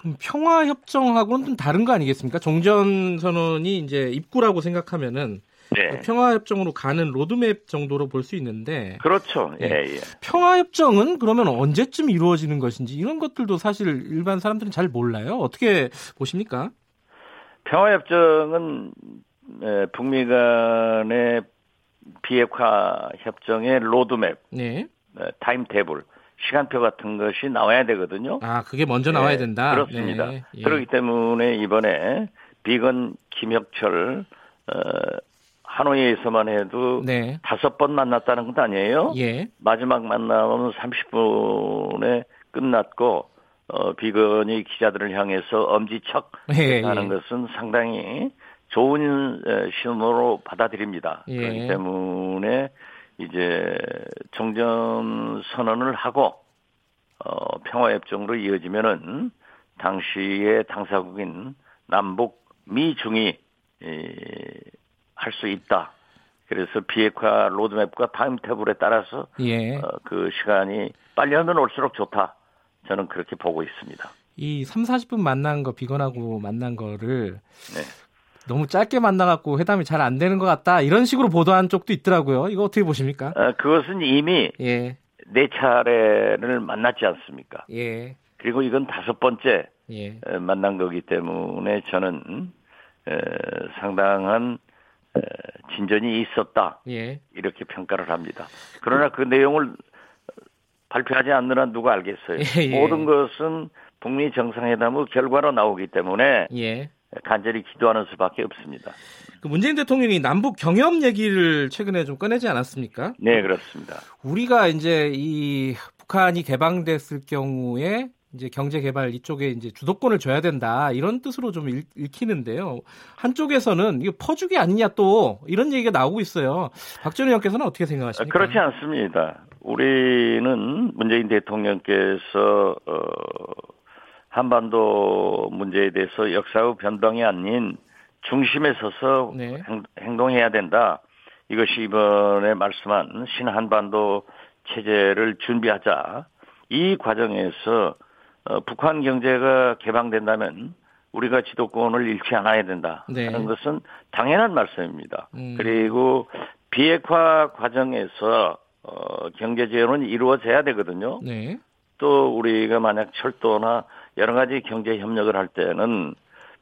B: 그럼 평화 협정하고는 좀 다른 거 아니겠습니까? 종전 선언이 이제 입구라고 생각하면은
H: 네.
B: 평화 협정으로 가는 로드맵 정도로 볼 수 있는데
H: 그렇죠. 예,
B: 네.
H: 예.
B: 평화 협정은 그러면 언제쯤 이루어지는 것인지 이런 것들도 사실 일반 사람들은 잘 몰라요. 어떻게 보십니까?
H: 평화 협정은 에, 북미 간의 비핵화 협정의 로드맵,
B: 네.
H: 에, 타임테이블, 시간표 같은 것이 나와야 되거든요.
B: 아, 그게 먼저 나와야
H: 예,
B: 된다.
H: 그렇습니다.
B: 네, 예.
H: 그렇기 때문에 이번에 비건 김혁철 어, 하노이에서만 해도
B: 네.
H: 다섯 번 만났다는 것 아니에요?
B: 예.
H: 마지막 만남은 30분에 끝났고 어, 비건이 기자들을 향해서 엄지척
B: 예,
H: 하는
B: 예.
H: 것은 상당히 좋은 에, 신호로 받아들입니다.
B: 예.
H: 그렇기 때문에 이제 종전 선언을 하고 어, 평화협정으로 이어지면은 당시의 당사국인 남북 미중이 할 수 있다. 그래서 비핵화 로드맵과 타임테이블에 따라서
B: 예.
H: 어, 그 시간이 빨리 하면 올수록 좋다. 저는 그렇게 보고 있습니다.
B: 이 3, 40분 만난 거 비건하고 만난 거를
H: 네.
B: 너무 짧게 만나갖고 회담이 잘 안 되는 것 같다 이런 식으로 보도한 쪽도 있더라고요. 이거 어떻게 보십니까?
H: 어, 그것은 이미
B: 예,
H: 네 차례를 만났지 않습니까?
B: 예,
H: 그리고 이건 다섯 번째
B: 예.
H: 에, 만난 거기 때문에 저는 에, 상당한 에, 진전이 있었다
B: 예.
H: 이렇게 평가를 합니다. 그러나 그 내용을 발표하지 않는 한 누가 알겠어요.
B: 예, 예.
H: 모든 것은 북미 정상회담의 결과로 나오기 때문에
B: 예.
H: 간절히 기도하는 수밖에 없습니다.
B: 그 문재인 대통령이 남북 경협 얘기를 최근에 좀 꺼내지 않았습니까?
H: 네, 그렇습니다.
B: 우리가 이제 이 북한이 개방됐을 경우에 이제 경제 개발 이쪽에 이제 주도권을 줘야 된다 이런 뜻으로 좀 읽, 읽히는데요. 한쪽에서는 이거 퍼주기 아니냐 또 이런 얘기가 나오고 있어요. 박준희 의원께서는 어떻게 생각하십니까?
H: 그렇지 않습니다. 우리는 문재인 대통령께서 어, 한반도 문제에 대해서 역사의 변방이 아닌 중심에 서서
B: 네.
H: 행, 동해야 된다. 이것이 이번에 말씀한 신한반도 체제를 준비하자. 이 과정에서 어, 북한 경제가 개방된다면 우리가 지도권을 잃지 않아야 된다
B: 네.
H: 하는 것은 당연한 말씀입니다.
B: 음.
H: 그리고 비핵화 과정에서 어, 경제 지원은 이루어져야 되거든요.
B: 네.
H: 또 우리가 만약 철도나 여러 가지 경제 협력을 할 때는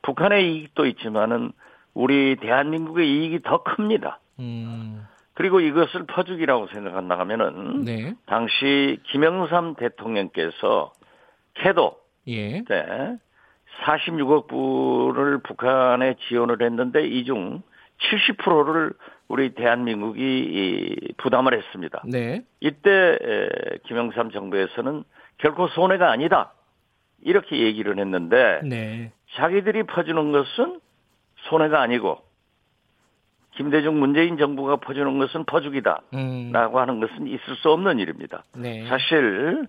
H: 북한의 이익도 있지만은 우리 대한민국의 이익이 더 큽니다.
B: 음.
H: 그리고 이것을 퍼주기라고 생각한다 하면은
B: 네.
H: 당시 김영삼 대통령께서 캐도
B: 예.
H: 때 46억 불을 북한에 지원을 했는데 이 중 70%를 우리 대한민국이 이 부담을 했습니다.
B: 네.
H: 이때 에, 김영삼 정부에서는 결코 손해가 아니다. 이렇게 얘기를 했는데
B: 네.
H: 자기들이 퍼주는 것은 손해가 아니고 김대중 문재인 정부가 퍼주는 것은 퍼주기다.
B: 음.
H: 라고 하는 것은 있을 수 없는 일입니다.
B: 네.
H: 사실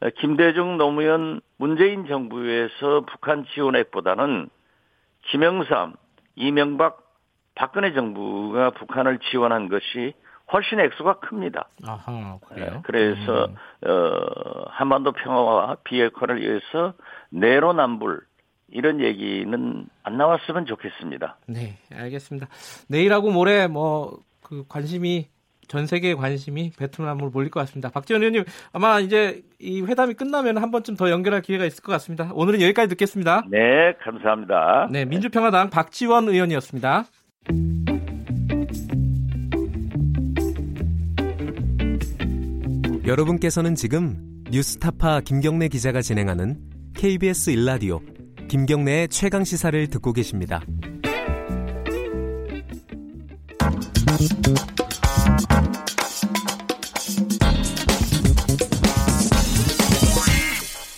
H: 어, 김대중 노무현 문재인 정부에서 북한 지원액보다는 김영삼, 이명박, 박근혜 정부가 북한을 지원한 것이 훨씬 액수가 큽니다.
B: 아하, 그래요?
H: 네, 그래서
B: 음.
H: 어, 한반도 평화와 비핵화를 위해서 내로남불 이런 얘기는 안 나왔으면 좋겠습니다.
B: 네, 알겠습니다. 내일하고 모레 뭐 그 관심이 전 세계의 관심이 베트남으로 몰릴 것 같습니다. 박지원 의원님 아마 이제 이 회담이 끝나면 한 번쯤 더 연결할 기회가 있을 것 같습니다. 오늘은 여기까지 듣겠습니다.
H: 네, 감사합니다.
B: 네, 민주평화당 박지원 의원이었습니다.
F: 여러분께서는 지금 뉴스타파 김경래 기자가 진행하는 KBS 일라디오 김경래의 최강 시사를 듣고 계십니다.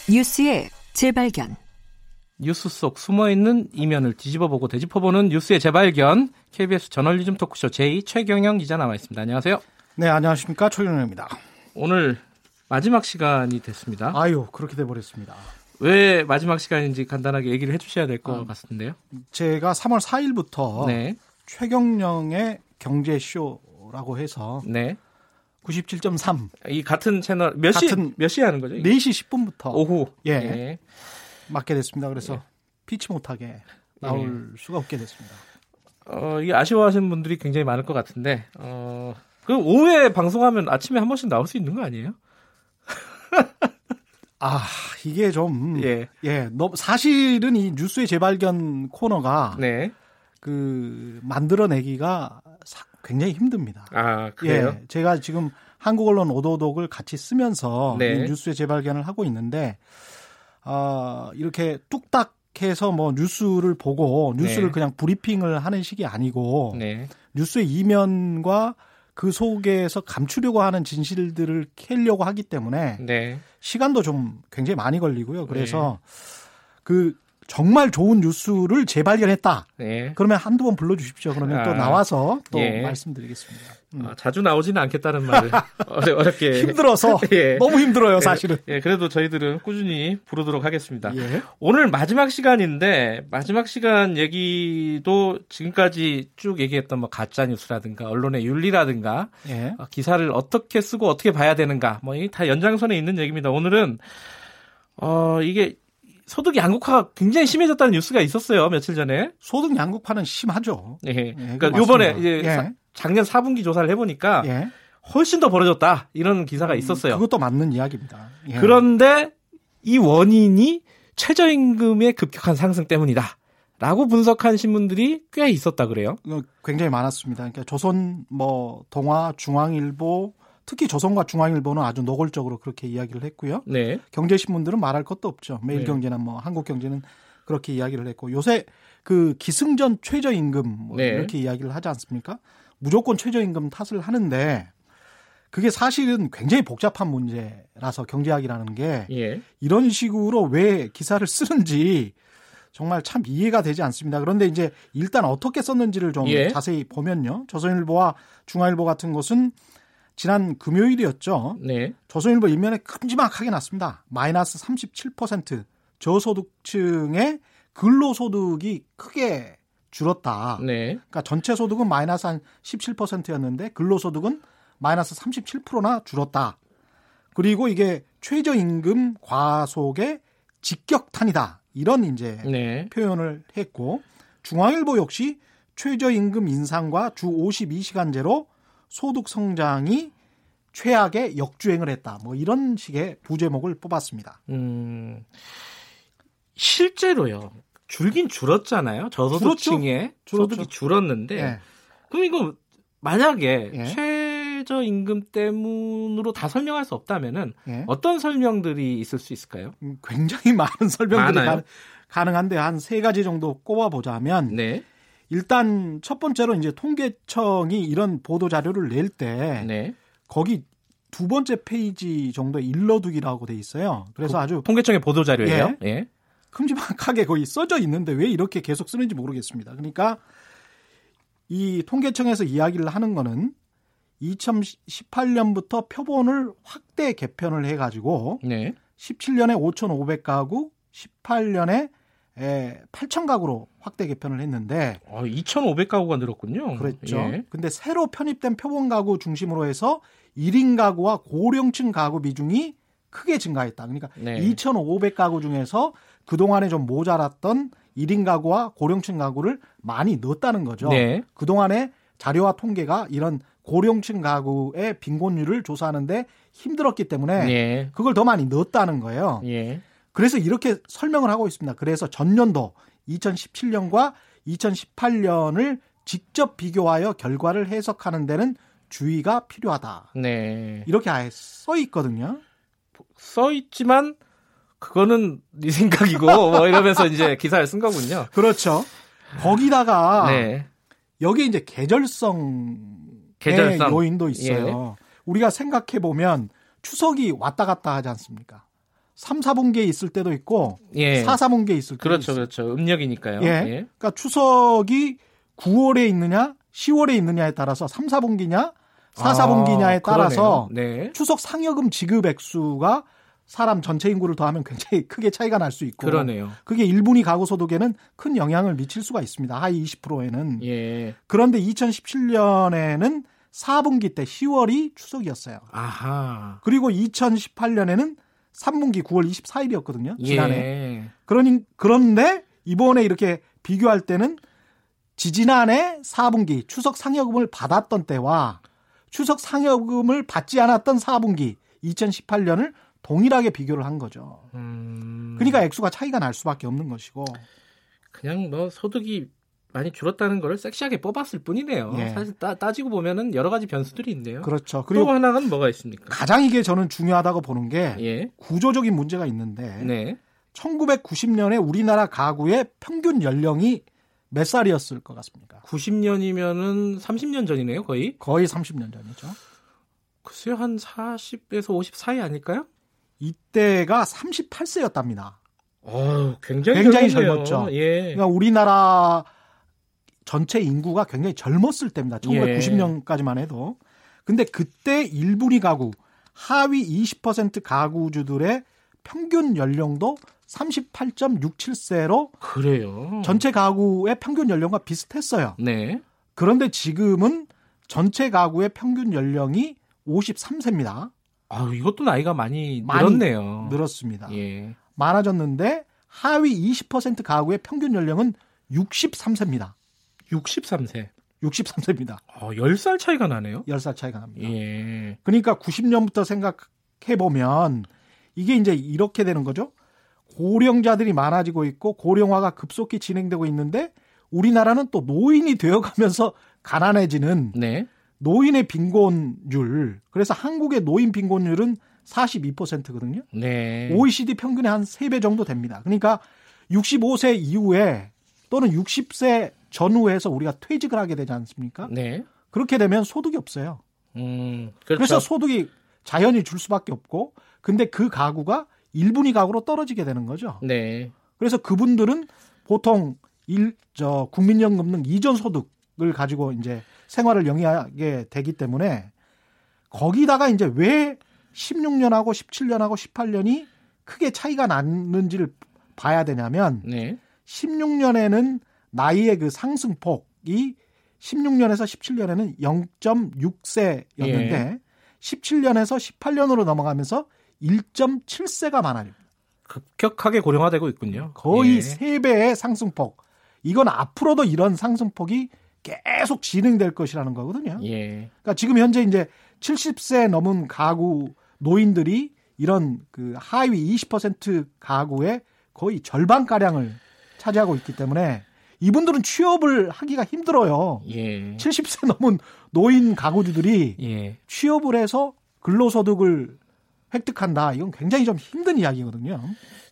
I: 뉴스의 재발견.
B: 뉴스 속 숨어있는 이면을 뒤집어보고 되짚어보는 뉴스의 재발견 KBS 저널리즘 토크쇼 제2 최경영 기자 나와 있습니다. 안녕하세요.
J: 네, 안녕하십니까. 최경영입니다.
B: 오늘 마지막 시간이 됐습니다.
J: 아유, 그렇게 돼버렸습니다.
B: 왜 마지막 시간인지 간단하게 얘기를 해주셔야 될것
J: 아,
B: 같은데요.
J: 제가 3월 4일부터
B: 네,
J: 최경영의 경제쇼라고 해서
B: 네.
J: 97.3,
B: 이 같은 채널 몇 시 몇 시에 하는 거죠? 이게?
J: 4시 10분부터
B: 오후.
J: 예.
B: 예.
J: 맡게 됐습니다. 그래서 피치 못하게 나올
B: 예.
J: 수가 없게 됐습니다.
B: 어, 이게 아쉬워하시는 분들이 굉장히 많을 것 같은데, 어, 그 오후에 방송하면 아침에 한 번씩 나올 수 있는 거 아니에요?
J: 아, 이게 좀,
B: 예.
J: 예, 너, 사실은 이 뉴스의 재발견 코너가
B: 네.
J: 그, 만들어내기가 사- 굉장히 힘듭니다.
B: 아, 그래요?
J: 예, 제가 지금 한국 언론 오도독을 같이 쓰면서
B: 네.
J: 이 뉴스의 재발견을 하고 있는데 아 이렇게 뚝딱 해서 뭐 뉴스를 보고 뉴스를
B: 네.
J: 그냥 브리핑을 하는 식이 아니고
B: 네.
J: 뉴스의 이면과 그 속에서 감추려고 하는 진실들을 캐려고 하기 때문에
B: 네.
J: 시간도 좀 굉장히 많이 걸리고요. 그래서
B: 네.
J: 그 정말 좋은 뉴스를 재발견했다.
B: 네.
J: 그러면 한두 번 불러주십시오. 그러면 또
B: 아,
J: 나와서 또
B: 예.
J: 말씀드리겠습니다. 음.
B: 아, 자주 나오지는 않겠다는 말을 어렵게
J: 힘들어서
B: 예.
J: 너무 힘들어요, 사실은.
B: 예, 그래도 저희들은 꾸준히 부르도록 하겠습니다.
J: 예.
B: 오늘 마지막 시간인데 마지막 시간 얘기도 지금까지 쭉 얘기했던 뭐 가짜 뉴스라든가 언론의 윤리라든가
J: 예.
B: 어, 기사를 어떻게 쓰고 어떻게 봐야 되는가 뭐이다 연장선에 있는 얘기입니다. 오늘은 어 이게 소득 양극화가 굉장히 심해졌다는 뉴스가 있었어요 며칠 전에.
J: 소득 양극화는 심하죠.
B: 예.
J: 예,
B: 그러니까 요번에. 이제
J: 예.
B: 사- 작년 4분기 조사를 해보니까
J: 예.
B: 훨씬 더 벌어졌다 이런 기사가 있었어요.
J: 그것도 맞는 이야기입니다. 예.
B: 그런데 이 원인이 최저임금의 급격한 상승 때문이다. 라고 분석한 신문들이 꽤 있었다 그래요.
J: 어, 굉장히 많았습니다. 그러니까 조선 뭐 동아 중앙일보 특히 조선과 중앙일보는 아주 노골적으로 그렇게 이야기를 했고요.
B: 네.
J: 경제신문들은 말할 것도 없죠. 매일경제나 뭐 한국경제는 그렇게 이야기를 했고 요새 그 기승전 최저임금 뭐
B: 네.
J: 이렇게 이야기를 하지 않습니까? 무조건 최저임금 탓을 하는데 그게 사실은 굉장히 복잡한 문제라서 경제학이라는 게
B: 예.
J: 이런 식으로 왜 기사를 쓰는지 정말 참 이해가 되지 않습니다. 그런데 이제 일단 어떻게 썼는지를 좀
B: 예.
J: 자세히 보면요. 조선일보와 중앙일보 같은 곳은 지난 금요일이었죠.
B: 네.
J: 조선일보 일면에 큼지막하게 났습니다. 마이너스 37% 저소득층의 근로소득이 크게 줄었다.
B: 네.
J: 그러니까 전체 소득은 마이너스 한 17%였는데 근로소득은 마이너스 37%나 줄었다. 그리고 이게 최저임금 과속의 직격탄이다. 이런 이제
B: 네.
J: 표현을 했고 중앙일보 역시 최저임금 인상과 주 52시간제로 소득 성장이 최악의 역주행을 했다. 뭐 이런 식의 부제목을 뽑았습니다.
B: 음. 실제로요. 줄긴 줄었잖아요. 저소득층의
J: 줄었죠.
B: 소득이 줄었는데
J: 예.
B: 그럼 이거 만약에
J: 예.
B: 최저 임금 때문으로 다 설명할 수 없다면은
J: 예.
B: 어떤 설명들이 있을 수 있을까요?
J: 음, 굉장히 많은 설명들이
B: 많아요?
J: 가, 능한데 한 세 가지 정도 꼽아 보자면
B: 네.
J: 일단 첫 번째로 이제 통계청이 이런 보도 자료를 낼때
B: 네.
J: 거기 두 번째 페이지 정도에 일러두기라고 돼 있어요. 그래서 아주
B: 통계청의 보도 자료예요. 예.
J: 큼지막하게 거의 써져 있는데 왜 이렇게 계속 쓰는지 모르겠습니다. 그러니까 이 통계청에서 이야기를 하는 거는 2018년부터 표본을 확대 개편을 해가지고
B: 네.
J: 17년에 5,500가구, 18년에 8,000가구로 확대 개편을 했는데
B: 어, 2,500가구가 늘었군요.
J: 그랬죠.
B: 예.
J: 근데 새로 편입된 표본 가구 중심으로 해서 1인 가구와 고령층 가구 비중이 크게 증가했다. 그러니까
B: 네.
J: 2,500가구 중에서 그동안에 좀 모자랐던 1인 가구와 고령층 가구를 많이 넣었다는 거죠.
B: 네.
J: 그동안에 자료와 통계가 이런 고령층 가구의 빈곤율을 조사하는데 힘들었기 때문에
B: 예.
J: 그걸 더 많이 넣었다는 거예요.
B: 예.
J: 그래서 이렇게 설명을 하고 있습니다. 그래서 전년도 2017년과 2018년을 직접 비교하여 결과를 해석하는 데는 주의가 필요하다.
B: 네.
J: 이렇게 아예 써 있거든요.
B: 써 있지만 그거는 네 생각이고 뭐 이러면서 이제 기사를 쓴 거군요.
J: 그렇죠. 거기다가
B: 네.
J: 여기 이제 계절성
B: 계절성.
J: 요인도 있어요. 우리가 생각해 보면 추석이 왔다 갔다 하지 않습니까? 3, 4분기에 있을 때도 있고
B: 예.
J: 4, 4분기에 있을 때도
B: 그렇죠,
J: 있어요.
B: 그렇죠. 음력이니까요.
J: 예.
B: 예.
J: 그러니까 추석이 9월에 있느냐, 10월에 있느냐에 따라서 3, 4분기냐, 4, 4분기냐에
B: 아,
J: 따라서.
B: 네.
J: 추석 상여금 지급 액수가 사람 전체 인구를 더하면 굉장히 크게 차이가 날 수 있고
B: 그러네요.
J: 그게 1분위 가구 소득에는 큰 영향을 미칠 수가 있습니다. 하위 20%에는.
B: 예.
J: 그런데 2017년에는 4분기 때 10월이 추석이었어요.
B: 아하.
J: 그리고 2018년에는 3분기 9월 24일이었거든요. 지난해.
B: 예.
J: 그러니 그런데 이번에 이렇게 비교할 때는 지지난해 4분기 추석 상여금을 받았던 때와 추석 상여금을 받지 않았던 4분기 2018년을 동일하게 비교를 한 거죠.
B: 음.
J: 그러니까 액수가 차이가 날 수밖에 없는 것이고.
B: 그냥 뭐 소득이 많이 줄었다는 걸 섹시하게 뽑았을 뿐이네요.
J: 예.
B: 사실 따, 따지고 보면은 여러 가지 변수들이 있네요.
J: 그렇죠.
B: 또
J: 그리고
B: 하나는 뭐가 있습니까?
J: 가장 이게 저는 중요하다고 보는 게
B: 예.
J: 구조적인 문제가 있는데
B: 네.
J: 1990년에 우리나라 가구의 평균 연령이 몇 살이었을 것 같습니까?
B: 90년이면은 30년 전이네요, 거의.
J: 거의 30년 전이죠.
B: 글쎄요, 한 40에서 50 사이 아닐까요?
J: 이때가 38세였답니다.
B: 어, 굉장히,
J: 굉장히. 젊었죠.
B: 예.
J: 그러니까 우리나라 전체 인구가 굉장히 젊었을 때입니다. 1990년까지만 해도. 근데 그때 1분위 가구, 하위 20% 가구주들의 평균 연령도 38.67세로
B: 그래요.
J: 전체 가구의 평균 연령과 비슷했어요.
B: 네.
J: 그런데 지금은 전체 가구의 평균 연령이 53세입니다.
B: 아, 이것도 나이가 많이
J: 많이
B: 늘었네요.
J: 늘었습니다.
B: 예.
J: 많아졌는데 하위 20% 가구의 평균 연령은 63세입니다.
B: 63세.
J: 63세입니다.
B: 어, 10살 차이가 나네요.
J: 10살 차이가 납니다.
B: 예.
J: 그러니까 90년부터 생각해 보면 이게 이제 이렇게 되는 거죠. 고령자들이 많아지고 있고 고령화가 급속히 진행되고 있는데 우리나라는 또 노인이 되어가면서 가난해지는
B: 네.
J: 노인의 빈곤율. 그래서 한국의 노인 빈곤율은 42%거든요.
B: 네.
J: OECD 평균의 한 3배 정도 됩니다. 그러니까 65세 이후에 또는 60세 전후에서 우리가 퇴직을 하게 되지 않습니까?
B: 네.
J: 그렇게 되면 소득이 없어요.
B: 음. 그렇죠.
J: 그래서 소득이 자연히 줄 수밖에 없고 근데 그 가구가 1분위 가구로 떨어지게 되는 거죠.
B: 네.
J: 그래서 그분들은 보통 일, 저, 국민연금 등 이전 소득을 가지고 이제 생활을 영위하게 되기 때문에 거기다가 이제 왜 16년하고 17년하고 18년이 크게 차이가 났는지를 봐야 되냐면
B: 네.
J: 16년에는 나이의 그 상승폭이 16년에서 17년에는 0.6세였는데
B: 예.
J: 17년에서 18년으로 넘어가면서 1.7세가 많아요.
B: 급격하게 고령화되고 있군요.
J: 거의
B: 예.
J: 세 3배의 상승폭. 이건 앞으로도 이런 상승폭이 계속 진행될 것이라는 거거든요.
B: 예.
J: 그러니까 지금 현재 이제 70세 넘은 가구 노인들이 이런 그 하위 20% 가구의 거의 절반 가량을 차지하고 있기 때문에 이분들은 취업을 하기가 힘들어요.
B: 예.
J: 70세 넘은 노인 가구주들이
B: 예.
J: 취업을 해서 근로소득을 획득한다. 이건 굉장히 좀 힘든 이야기거든요.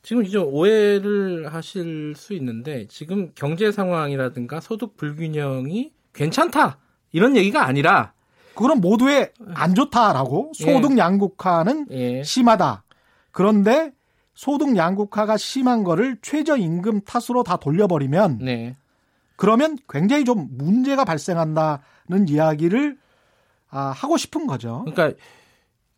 B: 지금 이제 오해를 하실 수 있는데 지금 경제 상황이라든가 소득 불균형이 괜찮다 이런 얘기가 아니라
J: 그건 모두에 안 좋다라고 소득 양극화는
B: 예.
J: 심하다. 그런데 소득 양극화가 심한 거를 최저임금 탓으로 다 돌려버리면
B: 네.
J: 그러면 굉장히 좀 문제가 발생한다는 이야기를 아, 하고 싶은 거죠.
B: 그러니까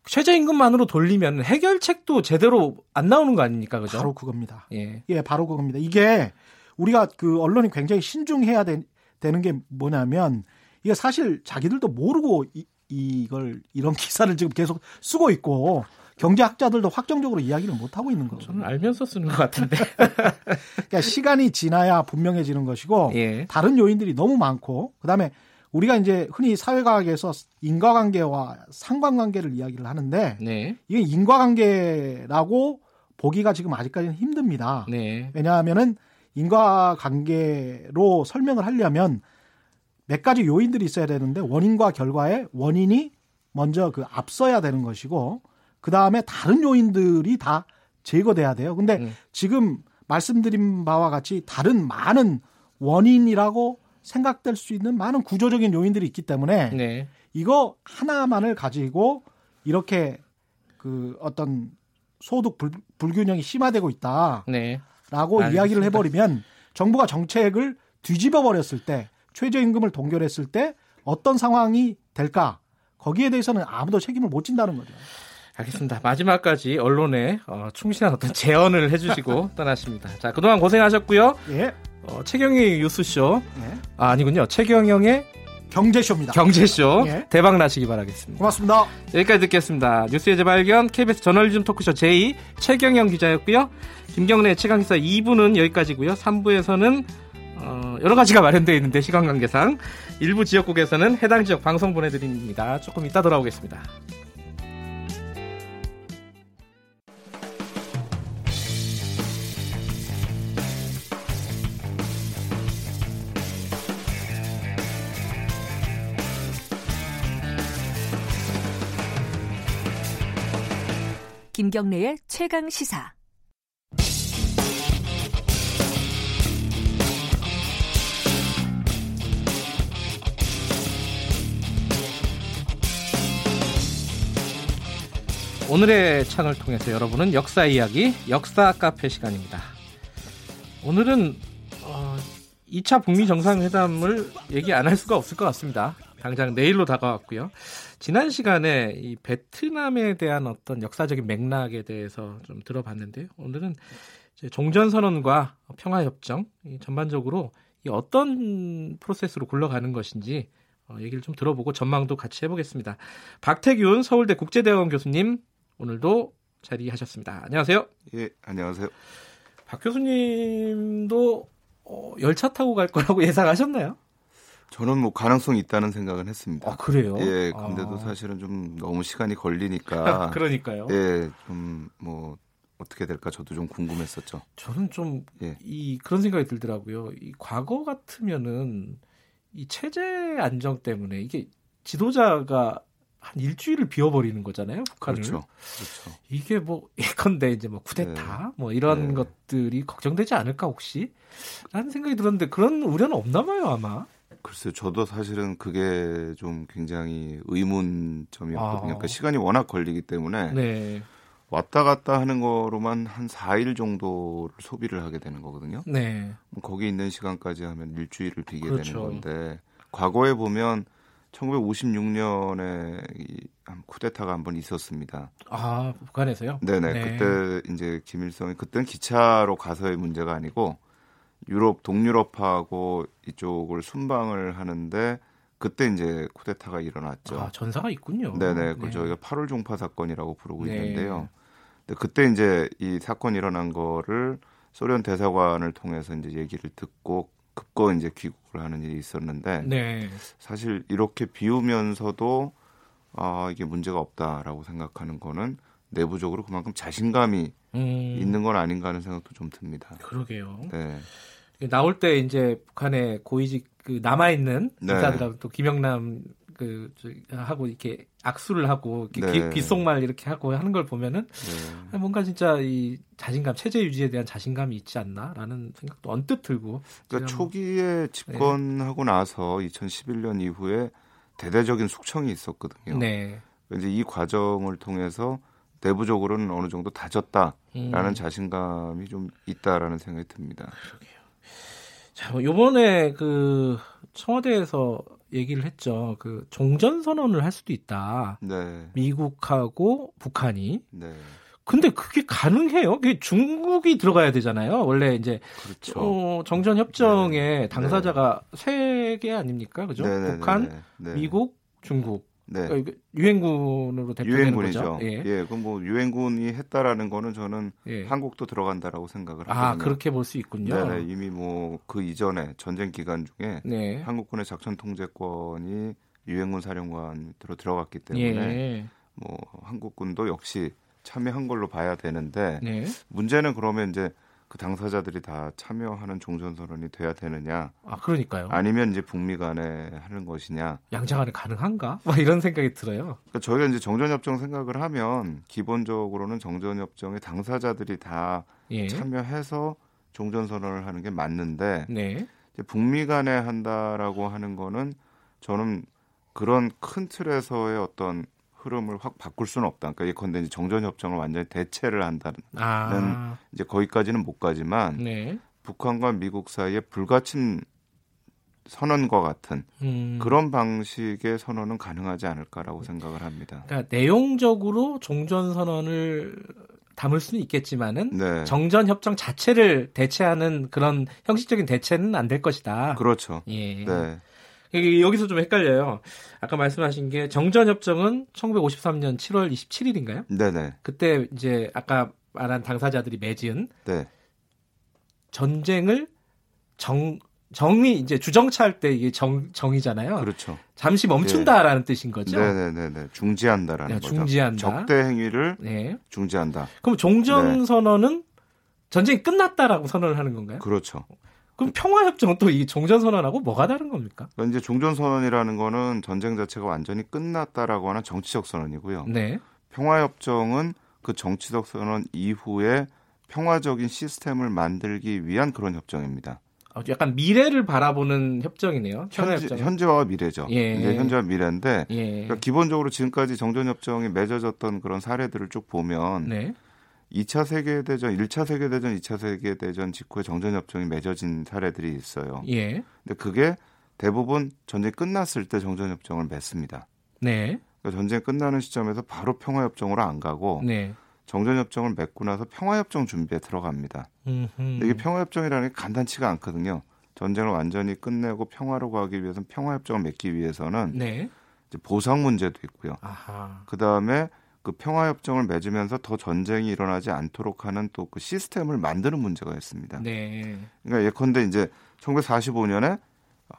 B: 최저임금만으로 돌리면 해결책도 제대로 안 나오는 거 아닙니까, 그죠?
J: 바로 그겁니다.
B: 예.
J: 예, 바로 그겁니다. 이게 우리가 그 언론이 굉장히 신중해야 되, 되는 게 뭐냐면 이게 사실 자기들도 모르고 이, 이걸 이런 기사를 지금 계속 쓰고 있고 경제학자들도 확정적으로 이야기를 못 하고 있는 거죠.
B: 저는 알면서 쓰는 것 같은데.
J: 그러니까 시간이 지나야 분명해지는 것이고
B: 예.
J: 다른 요인들이 너무 많고 그다음에 우리가 이제 흔히 사회과학에서 인과관계와 상관관계를 이야기를 하는데
B: 네.
J: 이게 인과관계라고 보기가 지금 아직까지는 힘듭니다.
B: 네.
J: 왜냐하면은 인과관계로 설명을 하려면 몇 가지 요인들이 있어야 되는데 원인과 결과의 원인이 먼저 그 앞서야 되는 것이고 그 다음에 다른 요인들이 다 제거돼야 돼요. 근데
B: 음.
J: 지금 말씀드린 바와 같이 다른 많은 원인이라고 생각될 수 있는 많은 구조적인 요인들이 있기 때문에
B: 네.
J: 이거 하나만을 가지고 이렇게 그 어떤 소득 불, 불균형이 심화되고 있다라고
B: 네.
J: 이야기를. 해버리면 정부가 정책을 뒤집어 버렸을 때 최저임금을 동결했을 때 어떤 상황이 될까 거기에 대해서는 아무도 책임을 못 진다는 거죠.
B: 알겠습니다. 마지막까지 언론에 어, 충실한 어떤 제언을 해주시고 떠나십니다. 자, 그동안 고생하셨고요.
J: 예,
B: 어, 최경영의 뉴스쇼.
J: 예.
B: 아, 아니군요. 최경영의
J: 경제쇼입니다.
B: 경제쇼.
J: 예.
B: 대박 나시기 바라겠습니다.
J: 고맙습니다.
B: 여기까지 듣겠습니다. 뉴스의 재발견 KBS 저널리즘 토크쇼 제2 최경영 기자였고요. 김경래 최강기사 2부는 여기까지고요. 3부에서는 어, 여러 가지가 마련되어 있는데 시간 관계상 일부 지역국에서는 해당 지역 방송 보내드립니다. 조금 이따 돌아오겠습니다.
I: 김경래의 최강 시사.
B: 오늘의 창을 통해서 여러분은 역사 이야기, 역사 카페 시간입니다. 오늘은 어, 2차 북미 정상회담을 얘기 안 할 수가 없을 것 같습니다. 당장 내일로 다가왔고요. 지난 시간에 이 베트남에 대한 어떤 역사적인 맥락에 대해서 좀 들어봤는데요. 오늘은 종전 선언과 평화 협정 전반적으로 이 어떤 프로세스로 굴러가는 것인지 어, 얘기를 좀 들어보고 전망도 같이 해보겠습니다. 박태균 서울대 국제대학원 교수님 오늘도 자리하셨습니다. 안녕하세요.
K: 예, 안녕하세요.
B: 박 교수님도 어, 열차 타고 갈 거라고 예상하셨나요?
K: 저는 뭐 가능성이 있다는 생각은 했습니다.
B: 아, 그래요?
K: 예, 근데도
B: 아.
K: 사실은 좀 너무 시간이 걸리니까.
B: 그러니까요.
K: 예, 좀 뭐 어떻게 될까 저도 좀 궁금했었죠.
B: 저는 좀이
K: 예.
B: 그런 생각이 들더라고요. 이 과거 같으면은 이 체제 안정 때문에 이게 지도자가 한 일주일을 비워버리는 거잖아요, 북한을.
K: 그렇죠. 그렇죠.
B: 이게 뭐 예컨대 이제 뭐 쿠데타
K: 네.
B: 뭐 이런
K: 네.
B: 것들이 걱정되지 않을까 혹시? 라는 생각이 들었는데 그런 우려는 없나 봐요 아마.
K: 글쎄요, 저도 사실은 그게 좀 굉장히 의문점이었거든요.
B: 아.
K: 그러니까 시간이 워낙 걸리기 때문에
B: 네.
K: 왔다 갔다 하는 거로만 한 4일 정도를 소비를 하게 되는 거거든요.
B: 네.
K: 뭐 거기 있는 시간까지 하면 일주일을 비게
B: 그렇죠.
K: 되는 건데 과거에 보면 1956년에 한 쿠데타가 한 번 있었습니다.
B: 아 북한에서요?
K: 네네.
B: 네.
K: 그때 이제 김일성이 그때는 기차로 가서의 문제가 아니고 유럽 동유럽하고 이쪽을 순방을 하는데 그때 이제 쿠데타가 일어났죠.
B: 아 전사가 있군요.
K: 네네. 그 저희가 8월 종파 사건이라고 부르고
B: 네.
K: 있는데요. 근데 그때 이제 이 사건 이 일어난 거를 소련 대사관을 통해서 이제 얘기를 듣고 급거 이제 귀국을 하는 일이 있었는데
B: 네.
K: 사실 이렇게 비우면서도 아 이게 문제가 없다라고 생각하는 거는 내부적으로 그만큼 자신감이
B: 음,
K: 있는 건 아닌가 하는 생각도 좀 듭니다.
B: 그러게요.
K: 네.
B: 나올 때 이제 북한의 고위직 그 남아 있는
K: 네.
B: 인사들하고 또 김영남 그 하고 이렇게 악수를 하고 이렇게
K: 네.
B: 귀- 귓속말 이렇게 하고 하는 걸 보면은
K: 네.
B: 뭔가 진짜 이 자신감 체제 유지에 대한 자신감이 있지 않나라는 생각도 언뜻 들고
K: 그러니까
B: 제가 뭐-
K: 초기에 집권하고 나서 2011년 이후에 대대적인 숙청이 있었거든요.
B: 네.
K: 이제 이 과정을 통해서 내부적으로는 어느 정도 다졌다라는
B: 음.
K: 자신감이 좀 있다라는 생각이 듭니다.
B: 자, 뭐요 번에 그 청와대에서 얘기를 했죠. 그 종전 선언을 할 수도 있다.
K: 네.
B: 미국하고 북한이.
K: 네.
B: 근데 그게 가능해요? 그게 중국이 들어가야 되잖아요. 원래 이제
K: 그렇죠.
B: 어, 정전 협정의 당사자가 세 개 아닙니까? 그죠?
K: 네, 네,
B: 북한,
K: 네, 네.
B: 미국, 중국.
K: 네.
B: 그러니까 유엔군으로 대표되는. 거죠.
K: 예,
B: 예.
K: 그럼 뭐 유엔군이 했다라는 거는 저는
B: 예.
K: 한국도 들어간다라고 생각을
B: 아,
K: 하거든요.
B: 그렇게 볼 수 있군요.
K: 네, 이미 뭐 그 이전에 전쟁 기간 중에
B: 네.
K: 한국군의 작전 통제권이 유엔군 사령관으로 들어갔기 때문에
B: 예.
K: 뭐 한국군도 역시 참여한 걸로 봐야 되는데
B: 네.
K: 문제는 그러면 이제 그 당사자들이 다 참여하는 종전 선언이 돼야 되느냐
B: 아, 그러니까요.
K: 아니면 이제 북미 간에 하는 것이냐
B: 양자간에 가능한가? 막 이런 생각이 들어요.
K: 그러니까 저희가 이제 정전협정 생각을 하면 기본적으로는 정전협정의 당사자들이 다
B: 예.
K: 참여해서 종전 선언을 하는 게 맞는데
B: 네.
K: 이제 북미 간에 한다라고 하는 거는 저는 그런 큰 틀에서의 어떤 흐름을 확 바꿀 수는 없다. 그러니까 예컨대 이제 정전협정을 완전히 대체를 한다는
B: 아.
K: 이제 거기까지는 못 가지만
B: 네.
K: 북한과 미국 사이에 불가침 선언과 같은
B: 음.
K: 그런 방식의 선언은 가능하지 않을까라고 생각을 합니다.
B: 그러니까 내용적으로 종전 선언을 담을 수는 있겠지만은
K: 네.
B: 정전 협정 자체를 대체하는 그런 형식적인 대체는 안 될 것이다.
K: 그렇죠.
B: 예.
K: 네.
B: 여기서 좀 헷갈려요. 아까 말씀하신 게 정전 협정은 1953년 7월 27일인가요?
K: 네네.
B: 그때 이제 아까 말한 당사자들이 맺은
K: 네.
B: 전쟁을 정 정이 이제 주정차할 때 이게 정 정이잖아요.
K: 그렇죠.
B: 잠시 멈춘다라는 뜻인 거죠.
K: 네네네네. 중지한다라는
B: 네,
K: 거죠.
B: 중지한다.
K: 적대 행위를
B: 네.
K: 중지한다.
B: 그럼 종전
K: 네.
B: 선언은 전쟁이 끝났다라고 선언을 하는 건가요?
K: 그렇죠.
B: 그럼 평화 협정은 또이 종전 선언하고 뭐가 다른 겁니까?
K: 이제 종전 선언이라는 거는 전쟁 자체가 완전히 끝났다라고 하는 정치적 선언이고요.
B: 네.
K: 평화 협정은 그 정치적 선언 이후에 평화적인 시스템을 만들기 위한 그런 협정입니다.
B: 어, 약간 미래를 바라보는 협정이네요.
K: 현재, 현재 와 미래죠.
B: 예.
K: 이제 현재와 미래인데
B: 예.
K: 그러니까 기본적으로 지금까지 정전협정이 맺어졌던 그런 사례들을 쭉 보면
B: 네.
K: 2차 세계대전, 1차 세계대전, 2차 세계대전 직후에 정전협정이 맺어진 사례들이 있어요.
B: 예.
K: 근데 그게 대부분 전쟁이 끝났을 때 정전협정을 맺습니다.
B: 네.
K: 그러니까 전쟁 끝나는 시점에서 바로 평화협정으로 안 가고
B: 네.
K: 정전협정을 맺고 나서 평화협정 준비에 들어갑니다. 이게 평화협정이라는 게 간단치가 않거든요. 전쟁을 완전히 끝내고 평화로 가기 위해서는 평화협정을 맺기 위해서는
B: 네.
K: 이제 보상 문제도 있고요. 그 다음에 그 평화 협정을 맺으면서 더 전쟁이 일어나지 않도록 하는 또 그 시스템을 만드는 문제가 있습니다.
B: 네.
K: 그러니까 예컨대 이제 1945년에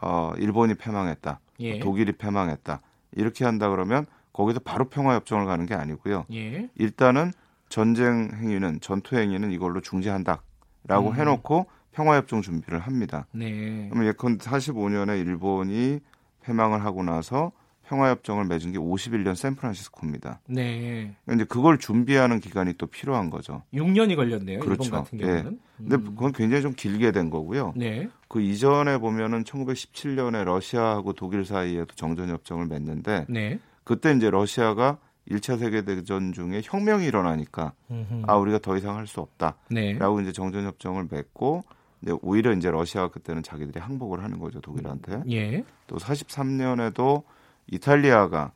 K: 어, 일본이 패망했다.
B: 예.
K: 독일이 패망했다. 이렇게 한다 그러면 거기서 바로 평화 협정을 가는 게 아니고요.
B: 예.
K: 일단은 전쟁 행위는 전투 행위는 이걸로 중지한다라고
B: 음.
K: 해놓고 평화 협정 준비를 합니다.
B: 네.
K: 그러면 예컨대 45년에 일본이 패망을 하고 나서 평화협정을 맺은 게 51년 샌프란시스코입니다.
B: 네.
K: 그러니까 이제 그걸 준비하는 기간이 또 필요한 거죠.
B: 6년이 걸렸네요.
K: 그렇죠.
B: 일본 같은
K: 예.
B: 경우는.
K: 근데
B: 음.
K: 그건 굉장히 좀 길게 된 거고요.
B: 네.
K: 그 이전에 보면은 1917년에 러시아하고 독일 사이에도 정전협정을 맺는데
B: 네.
K: 그때 이제 러시아가 1차 세계대전 중에 혁명이 일어나니까
B: 음흠.
K: 아 우리가 더 이상 할 수 없다라고
B: 네.
K: 이제 정전협정을 맺고 이제 오히려 이제 러시아가 그때는 자기들이 항복을 하는 거죠 독일한테.
B: 예.
K: 또 43년에도 이탈리아가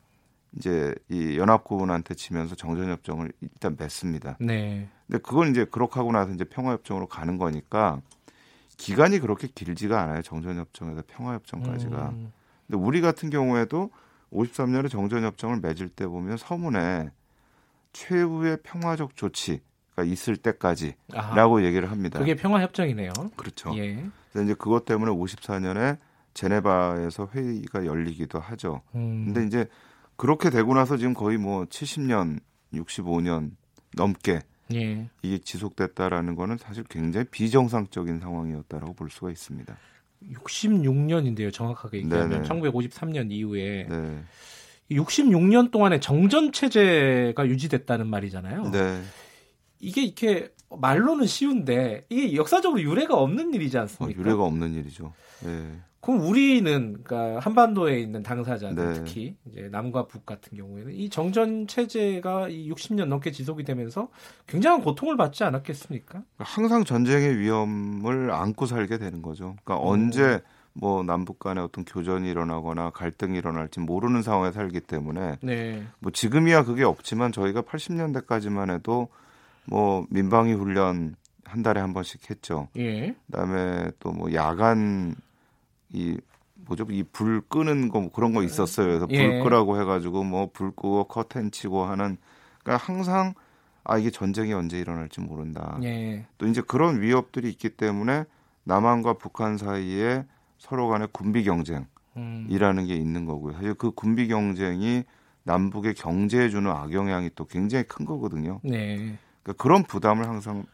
K: 이제 이 연합국은한테 치면서 정전협정을 일단 맺습니다.
B: 네.
K: 근데 그건 이제 그렇게 하고 나서 이제 평화협정으로 가는 거니까 기간이 그렇게 길지가 않아요. 정전협정에서 평화협정까지가.
B: 음.
K: 근데 우리 같은 경우에도 53년에 정전협정을 맺을 때 보면 서문에 최후의 평화적 조치가 있을 때까지라고 얘기를 합니다.
B: 그게 평화 협정이네요.
K: 그렇죠.
B: 예.
K: 그래서 이제 그것 때문에 54년에 제네바에서 회의가 열리기도 하죠.
B: 음.
K: 근데 이제 그렇게 되고 나서 지금 거의 뭐 70년, 65년 넘게
B: 예.
K: 이게 지속됐다라는 거는 사실 굉장히 비정상적인 상황이었다라고 볼 수가 있습니다.
B: 66년인데요. 정확하게 얘기하면
K: 네네.
B: 1953년 이후에
K: 네.
B: 66년 동안에 정전 체제가 유지됐다는 말이잖아요.
K: 네.
B: 이게 이렇게 말로는 쉬운데 이게 역사적으로 유례가 없는 일이지
K: 어,
B: 않습니까?
K: 유례가 없는 일이죠. 네.
B: 그럼 우리는 그러니까 한반도에 있는 당사자들
K: 네.
B: 특히 이제 남과 북 같은 경우에는 이 정전 체제가 이 60년 넘게 지속이 되면서 굉장한 고통을 받지 않았겠습니까?
K: 항상 전쟁의 위험을 안고 살게 되는 거죠. 그러니까
B: 음.
K: 언제 뭐 남북 간에 어떤 교전이 일어나거나 갈등이 일어날지 모르는 상황에 살기 때문에
B: 네.
K: 뭐 지금이야 그게 없지만 저희가 80년대까지만 해도 뭐 민방위 훈련 한 달에 한 번씩 했죠.
B: 예.
K: 그다음에 또 뭐 야간 이 뭐죠 이 불 끄는 거 뭐 그런 거 있었어요. 그래서 불
B: 예.
K: 끄라고 해가지고 뭐 불 끄고 커튼 치고 하는 그러니까 항상 아 이게 전쟁이 언제 일어날지 모른다.
B: 예.
K: 또 이제 그런 위협들이 있기 때문에 남한과 북한 사이에 서로 간의 군비 경쟁이라는
B: 음.
K: 게 있는 거고요. 사실 그 군비 경쟁이 남북의 경제에 주는 악영향이 또 굉장히 큰 거거든요.
B: 네.
K: 그러니까 그런 부담을 항상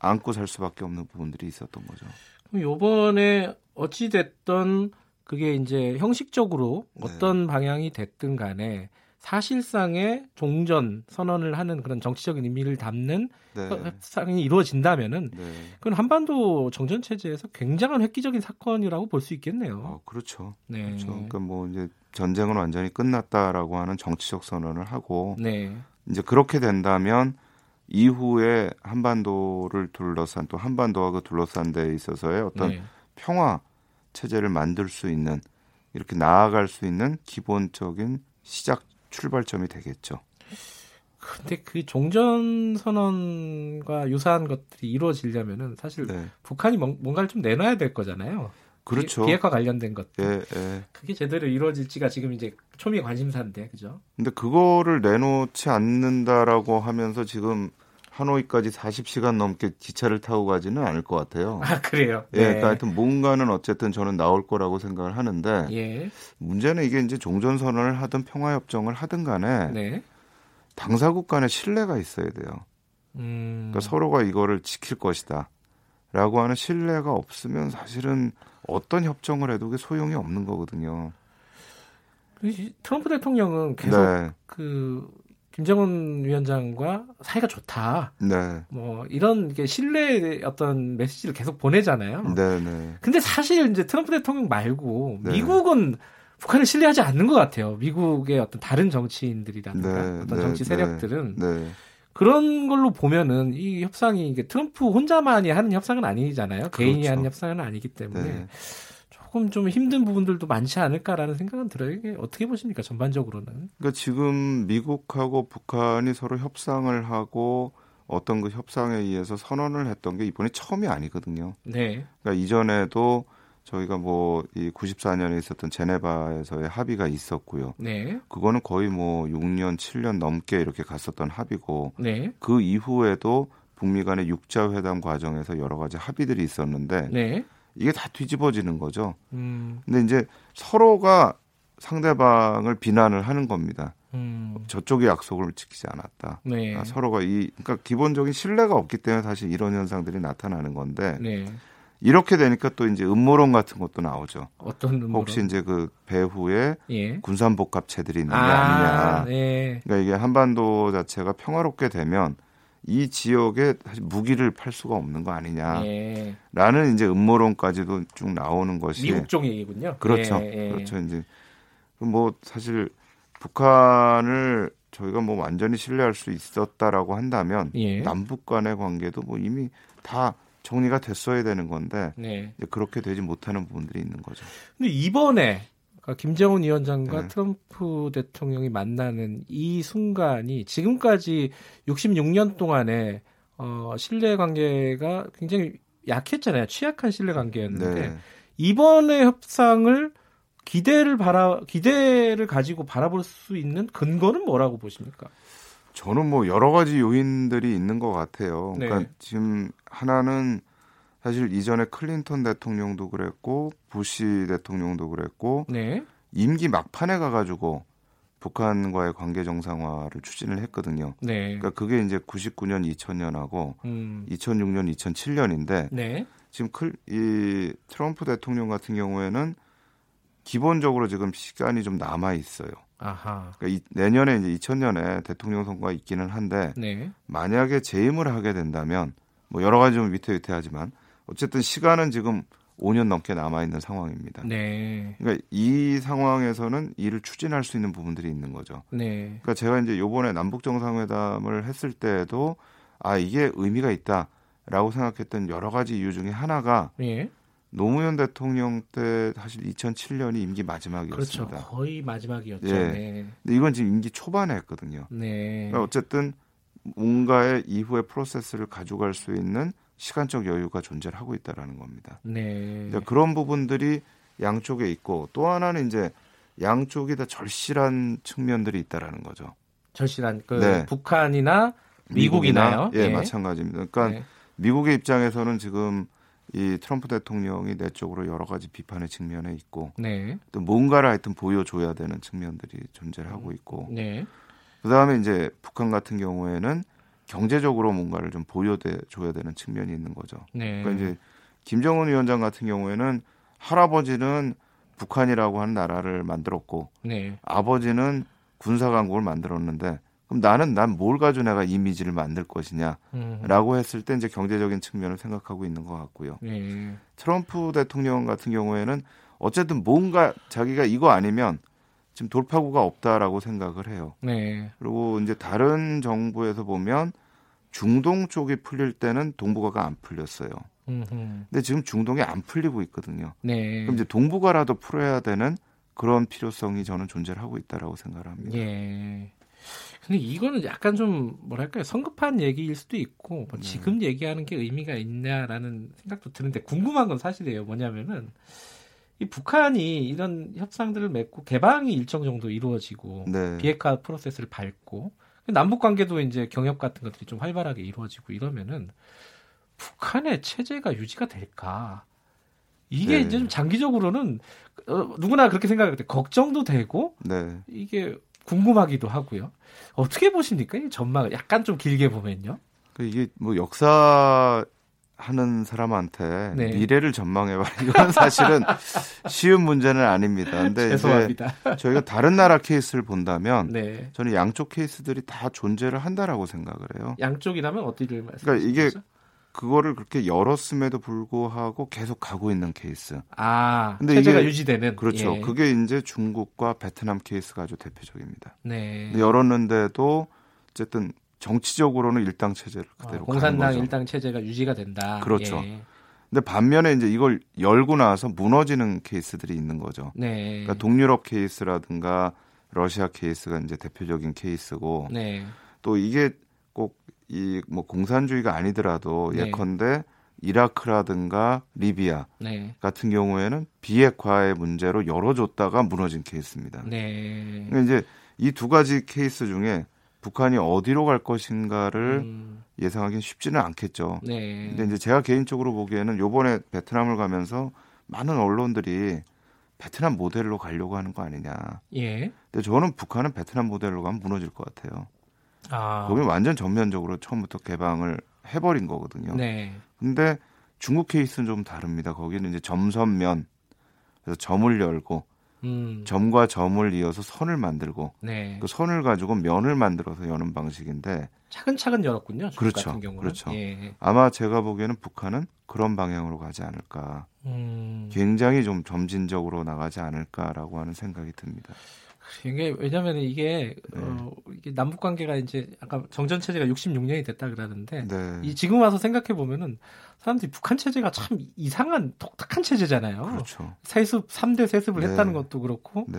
K: 안고 살 수밖에 없는 부분들이 있었던 거죠.
B: 요번에 어찌 됐던 그게 이제 형식적으로
K: 네.
B: 어떤 방향이 됐든 간에 사실상의 종전 선언을 하는 그런 정치적인 의미를 담는
K: 네.
B: 협상이 이루어진다면은
K: 네.
B: 그건 한반도 정전 체제에서 굉장한 획기적인 사건이라고 볼 수 있겠네요.
K: 어, 그렇죠.
B: 네.
K: 그렇죠. 그러니까 뭐 이제 전쟁은 완전히 끝났다라고 하는 정치적 선언을 하고
B: 네.
K: 이제 그렇게 된다면 이후에 한반도를 둘러싼 또 한반도와 그 둘러싼 데 있어서의 어떤
B: 네.
K: 평화 체제를 만들 수 있는 이렇게 나아갈 수 있는 기본적인 시작 출발점이 되겠죠.
B: 근데 그 종전 선언과 유사한 것들이 이루어지려면은 사실
K: 네.
B: 북한이 뭔- 뭔가를 좀 내놔야 될 거잖아요.
K: 그렇죠.
B: 비- 비핵화 관련된 것들.
K: 예, 예.
B: 그게 제대로 이루어질지가 지금 이제 초미의 관심사인데, 그죠?
K: 근데 그거를 내놓지 않는다라고 하면서 지금 하노이까지 40시간 넘게 기차를 타고 가지는 않을 것 같아요.
B: 아, 그래요?
K: 예, 그러니까 하여튼 뭔가는 어쨌든 저는 나올 거라고 생각을 하는데
B: 예.
K: 문제는 이게 이제 종전 선언을 하든 평화 협정을 하든 간에
B: 네.
K: 당사국 간의 신뢰가 있어야 돼요.
B: 음.
K: 그러니까 서로가 이거를 지킬 것이다. 라고 하는 신뢰가 없으면 사실은 어떤 협정을 해도 그게 소용이 없는 거거든요.
B: 이 트럼프 대통령은 계속
K: 네.
B: 그 김정은 위원장과 사이가 좋다.
K: 네.
B: 뭐 이런 게 신뢰의 어떤 메시지를 계속 보내잖아요.
K: 네, 네.
B: 근데 사실 이제 트럼프 대통령 말고
K: 네.
B: 미국은 북한을 신뢰하지 않는 것 같아요. 미국의 어떤 다른 정치인들이라든가
K: 네,
B: 어떤
K: 네,
B: 정치
K: 네,
B: 세력들은
K: 네.
B: 그런 걸로 보면은 이 협상이 이게 트럼프 혼자만이 하는 협상은 아니잖아요. 개인이
K: 그렇죠.
B: 하는 협상은 아니기 때문에
K: 네.
B: 조금 좀 힘든 부분들도 많지 않을까라는 생각은 들어요. 이게 어떻게 보십니까? 전반적으로는.
K: 그러니까 지금 미국하고 북한이 서로 협상을 하고 어떤 그 협상에 의해서 선언을 했던 게 이번이 처음이 아니거든요.
B: 네.
K: 그러니까 이전에도 저희가 뭐 이 94년에 있었던 제네바에서의 합의가 있었고요.
B: 네.
K: 그거는 거의 뭐 6년, 7년 넘게 이렇게 갔었던 합의고
B: 네.
K: 그 이후에도 북미 간의 육자 회담 과정에서 여러 가지 합의들이 있었는데
B: 네.
K: 이게 다 뒤집어지는 거죠.
B: 음.
K: 근데 이제 서로가 상대방을 비난을 하는 겁니다.
B: 음.
K: 저쪽이 약속을 지키지 않았다.
B: 네.
K: 아, 서로가 이 그러니까 기본적인 신뢰가 없기 때문에 사실 이런 현상들이 나타나는 건데
B: 네.
K: 이렇게 되니까 또 이제 음모론 같은 것도 나오죠.
B: 어떤 음모론?
K: 혹시 이제 그 배후에
B: 예.
K: 군산복합체들이 있는 게
B: 아,
K: 아니냐.
B: 네.
K: 그러니까 이게 한반도 자체가 평화롭게 되면 이 지역에 사실 무기를 팔 수가 없는 거 아니냐라는
B: 예.
K: 이제 음모론까지도 쭉 나오는 것이
B: 미국 쪽 얘기군요.
K: 그렇죠.
B: 예, 예.
K: 그렇죠. 이제 뭐 사실 북한을 저희가 뭐 완전히 신뢰할 수 있었다라고 한다면
B: 예.
K: 남북 간의 관계도 뭐 이미 다 정리가 됐어야 되는 건데
B: 네.
K: 그렇게 되지 못하는 부분들이 있는 거죠.
B: 근데 이번에 그러니까 김정은 위원장과
K: 네.
B: 트럼프 대통령이 만나는 이 순간이 지금까지 66년 동안에 어, 신뢰 관계가 굉장히 약했잖아요. 취약한 신뢰 관계였는데
K: 네.
B: 이번에 협상을 기대를 바라 기대를 가지고 바라볼 수 있는 근거는 뭐라고 보십니까?
K: 저는 뭐 여러 가지 요인들이 있는 것 같아요.
B: 네.
K: 그러니까 지금 하나는 사실 이전에 클린턴 대통령도 그랬고 부시 대통령도 그랬고
B: 네.
K: 임기 막판에 가가지고 북한과의 관계 정상화를 추진을 했거든요.
B: 네.
K: 그러니까 그게 이제 99년, 2000년하고
B: 음.
K: 2006년, 2007년인데
B: 네.
K: 지금 클, 이 트럼프 대통령 같은 경우에는 기본적으로 지금 시간이 좀 남아 있어요.
B: 아하.
K: 그러니까 이, 내년에 이제 2000년에 대통령 선거가 있기는 한데
B: 네.
K: 만약에 재임을 하게 된다면 뭐 여러 가지 좀 위태위태하지만 어쨌든 시간은 지금 5년 넘게 남아 있는 상황입니다.
B: 네.
K: 그러니까 이 상황에서는 이를 추진할 수 있는 부분들이 있는 거죠.
B: 네.
K: 그러니까 제가 이제 요번에 남북 정상회담을 했을 때도 아 이게 의미가 있다라고 생각했던 여러 가지 이유 중에 하나가
B: 예.
K: 노무현 대통령 때 사실 2007년이 임기
B: 그렇죠.
K: 마지막이었습니다.
B: 거의 마지막이었죠.
K: 예.
B: 네.
K: 근데 이건 지금 임기 초반에 했거든요.
B: 네.
K: 그러니까 어쨌든 뭔가의 이후의 프로세스를 가져갈 수 있는 시간적 여유가 존재를 하고 있다라는 겁니다.
B: 네.
K: 이제 그런 부분들이 양쪽에 있고 또 하나는 이제 양쪽이 다 절실한 측면들이 있다라는 거죠.
B: 절실한 그
K: 네.
B: 북한이나 미국이나요?
K: 예,
B: 예.
K: 마찬가지입니다. 그러니까
B: 네.
K: 미국의 입장에서는 지금 이 트럼프 대통령이 내적으로 여러 가지 비판의 측면에 있고
B: 네.
K: 또 뭔가를 하여튼 보여줘야 되는 측면들이 존재를 하고 있고
B: 네.
K: 그다음에 이제 북한 같은 경우에는 경제적으로 뭔가를 좀 보여줘야 되는 측면이 있는 거죠.
B: 네.
K: 그러니까 이제 김정은 위원장 같은 경우에는 할아버지는 북한이라고 하는 나라를 만들었고
B: 네.
K: 아버지는 군사 강국을 만들었는데 그럼 나는 난 뭘 가지고 내가 이미지를 만들 것이냐라고
B: 음.
K: 했을 때 이제 경제적인 측면을 생각하고 있는 것 같고요.
B: 네.
K: 트럼프 대통령 같은 경우에는 어쨌든 뭔가 자기가 이거 아니면 지금 돌파구가 없다라고 생각을 해요.
B: 네.
K: 그리고 이제 다른 정부에서 보면 중동 쪽이 풀릴 때는 동북아가 안 풀렸어요.
B: 음흠.
K: 근데 지금 중동이 안 풀리고 있거든요.
B: 네.
K: 그럼 이제 동북아라도 풀어야 되는 그런 필요성이 저는 존재를 하고 있다라고 생각을 합니다.
B: 예. 근데 이거는 약간 좀 뭐랄까요 성급한 얘기일 수도 있고
K: 네.
B: 뭐 지금 얘기하는 게 의미가 있냐라는 생각도 드는데 궁금한 건 사실이에요. 뭐냐면은 이 북한이 이런 협상들을 맺고 개방이 일정 정도 이루어지고
K: 네.
B: 비핵화 프로세스를 밟고 남북 관계도 이제 경협 같은 것들이 좀 활발하게 이루어지고 이러면은 북한의 체제가 유지가 될까? 이게
K: 네.
B: 이제 좀 장기적으로는 어, 누구나 그렇게 생각할 때 걱정도 되고
K: 네.
B: 이게 궁금하기도 하고요. 어떻게 보십니까? 이 전망을 약간 좀 길게 보면요.
K: 그 이게 뭐 역사 하는 사람한테
B: 네.
K: 미래를 전망해봐. 이건 사실은 쉬운 문제는 아닙니다. 근데
B: 죄송합니다.
K: 이제 저희가 다른 나라 케이스를 본다면
B: 네.
K: 저는 양쪽 케이스들이 다 존재를 한다라고 생각을 해요.
B: 양쪽이라면 어디를 말씀하시는
K: 그러니까 이게? 그거를 그렇게 열었음에도 불구하고 계속 가고 있는 케이스.
B: 아,
K: 근데
B: 체제가
K: 이게-
B: 유지되는
K: 그렇죠.
B: 예.
K: 그게 이제 중국과 베트남 케이스가 아주 대표적입니다.
B: 네.
K: 열었는데도 어쨌든 정치적으로는 일당 체제를
B: 어,
K: 그대로 가는
B: 공산당
K: 거죠.
B: 일당 체제가 유지가 된다.
K: 그렇죠.
B: 예.
K: 근데 반면에 이제 이걸 열고 나서 무너지는 케이스들이 있는 거죠.
B: 네.
K: 그러니까 동유럽 케이스라든가 러시아 케이스가 이제 대표적인 케이스고
B: 네.
K: 또 이게 꼭 이 뭐 공산주의가 아니더라도
B: 네.
K: 예컨대 이라크라든가 리비아
B: 네.
K: 같은 경우에는 비핵화의 문제로 열어줬다가 무너진 케이스입니다.
B: 네.
K: 그러니까 이제 이 두 가지 케이스 중에 북한이 어디로 갈 것인가를
B: 음,
K: 예상하기는 쉽지는 않겠죠.
B: 네.
K: 근데 이제 제가 개인적으로 보기에는 요번에 베트남을 가면서 많은 언론들이 베트남 모델로 가려고 하는 거 아니냐.
B: 예.
K: 근데 저는 북한은 베트남 모델로 가면 무너질 것 같아요.
B: 아.
K: 거기는 완전 전면적으로 처음부터 개방을 해버린 거거든요.
B: 네.
K: 근데 중국 케이스는 좀 다릅니다. 거기는 이제 점선면 그래서 점을 열고
B: 음.
K: 점과 점을 이어서 선을 만들고
B: 네.
K: 그 선을 가지고 면을 만들어서 여는 방식인데
B: 차근차근 열었군요.
K: 그렇죠.
B: 같은 경우는.
K: 그렇죠.
B: 예.
K: 아마 제가 보기에는 북한은 그런 방향으로 가지 않을까.
B: 음.
K: 굉장히 좀 점진적으로 나가지 않을까라고 하는 생각이 듭니다.
B: 이게 왜냐하면 이게,
K: 네.
B: 어, 이게 남북 관계가 이제 아까 정전 체제가 66년이 됐다 그러는데
K: 네.
B: 이 지금 와서 생각해 보면은 사람들이 북한 체제가 참 이상한 독특한 체제잖아요.
K: 그렇죠.
B: 세습 3대 세습을
K: 네.
B: 했다는 것도 그렇고
K: 네.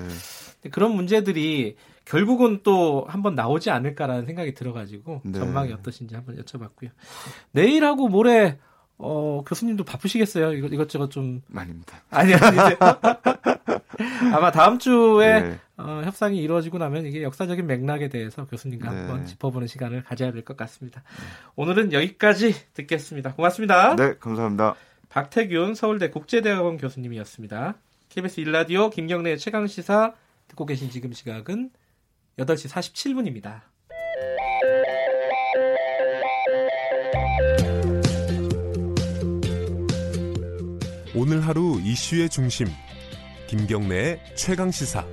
B: 그런 문제들이 결국은 또 한번 나오지 않을까라는 생각이 들어가지고
K: 네.
B: 전망이 어떠신지 한번 여쭤봤고요. 내일하고 모레 어, 교수님도 바쁘시겠어요? 이것, 이것저것 좀.
K: 아닙니다.
B: 아니, 아니. 아마 다음 주에
K: 네.
B: 어, 협상이 이루어지고 나면 이게 역사적인 맥락에 대해서 교수님과
K: 네.
B: 한번 짚어보는 시간을 가져야 될 것 같습니다. 오늘은 여기까지 듣겠습니다. 고맙습니다.
K: 네, 감사합니다.
B: 박태균 서울대 국제대학원 교수님이었습니다. KBS 일라디오 김경래 최강 시사 듣고 계신 지금 시각은 8시 47분입니다.
L: 오늘 하루 이슈의 중심 김경래의 최강 시사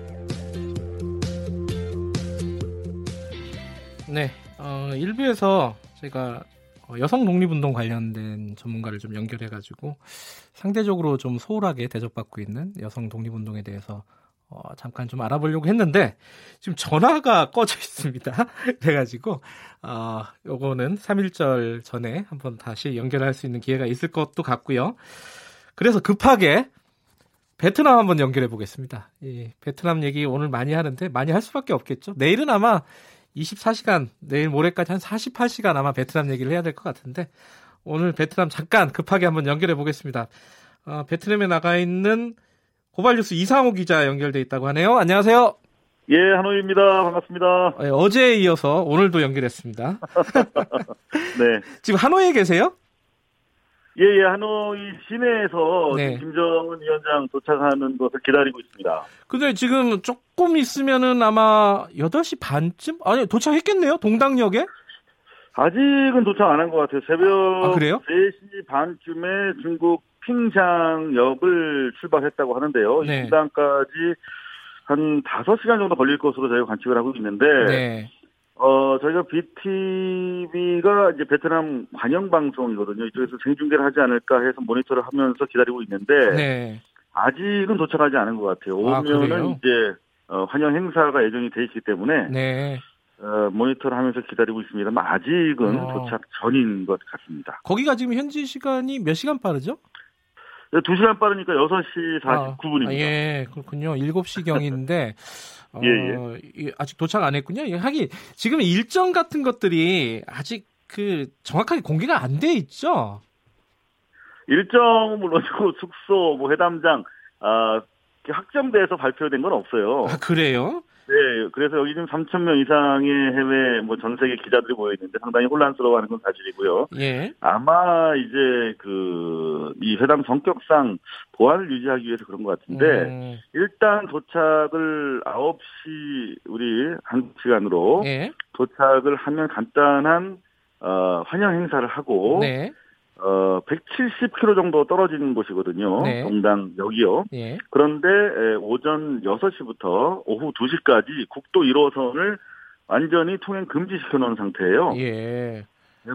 B: 네, 어, 일부에서 제가 어, 여성 독립운동 관련된 전문가를 좀 연결해가지고 상대적으로 좀 소홀하게 대접받고 있는 여성 독립운동에 대해서 어, 잠깐 좀 알아보려고 했는데 지금 전화가 꺼져 있습니다. 그래가지고 어, 요거는 3일절 전에 한번 다시 연결할 수 있는 기회가 있을 것도 같고요. 그래서 급하게 베트남 한번 연결해 보겠습니다. 이 베트남 얘기 오늘 많이 하는데 많이 할 수밖에 없겠죠. 내일은 아마 24시간 내일 모레까지 한 48시간 아마 베트남 얘기를 해야 될 것 같은데 오늘 베트남 잠깐 급하게 한번 연결해 보겠습니다. 어, 베트남에 나가 있는 고발뉴스 이상호 기자 연결돼 있다고 하네요. 안녕하세요.
M: 예, 한호입니다. 반갑습니다.
B: 예, 어제에 이어서 오늘도 연결했습니다.
M: 네.
B: 지금 하노이에 계세요?
M: 예, 예, 하노이 시내에서
B: 네.
M: 김정은 위원장 도착하는 것을 기다리고 있습니다.
B: 근데 지금 조금 있으면은 아마 8시 반쯤? 아니, 도착했겠네요? 동당역에?
M: 아직은 도착 안 한 것 같아요. 새벽
B: 아, 그래요?
M: 3시 반쯤에 중국 핑장역을 출발했다고 하는데요.
B: 네.
M: 이 시간까지 한 5시간 정도 걸릴 것으로 저희가 관측을 하고 있는데,
B: 네.
M: 어, 저희가 BTV가 이제 베트남 관영 방송이거든요. 이쪽에서 생중계를 하지 않을까 해서 모니터를 하면서 기다리고 있는데,
B: 네.
M: 아직은 도착하지 않은 것 같아요.
B: 아,
M: 오면은
B: 그래요?
M: 이제 어, 환영 행사가 예정이 돼 있기 때문에
B: 네.
M: 어, 모니터를 하면서 기다리고 있습니다만 아직은
B: 어.
M: 도착 전인 것 같습니다.
B: 거기가 지금 현지 시간이 몇 시간 빠르죠?
M: 2시간 빠르니까 6시 49분입니다.
B: 아, 예, 그렇군요. 7시경인데, 어,
M: 예,
B: 이- 아직 도착 안 했군요. 예, 하긴, 지금 일정 같은 것들이 아직 그 정확하게 공개가 안 돼 있죠?
M: 일정은 물론이고 숙소, 뭐 회담장 아, 이렇게 확정돼서 발표된 건 없어요.
B: 아, 그래요?
M: 네, 그래서 여기 지금 3천 명 이상의 해외 뭐 전 세계 기자들이 모여 있는데 상당히 혼란스러워하는 건 사실이고요.
B: 예.
M: 아마 이제 그 이 회담 성격상 보안을 유지하기 위해서 그런 것 같은데
B: 음,
M: 일단 도착을 9시 우리 한국 시간으로
B: 예.
M: 도착을 하면 간단한 어, 환영 행사를 하고
B: 네.
M: 어 170km 정도 떨어진 곳이거든요.
B: 네.
M: 동당역이요.
B: 예.
M: 그런데 에, 오전 6시부터 오후 2시까지 국도 1호선을 완전히 통행 금지시켜 놓은 상태예요.
B: 예.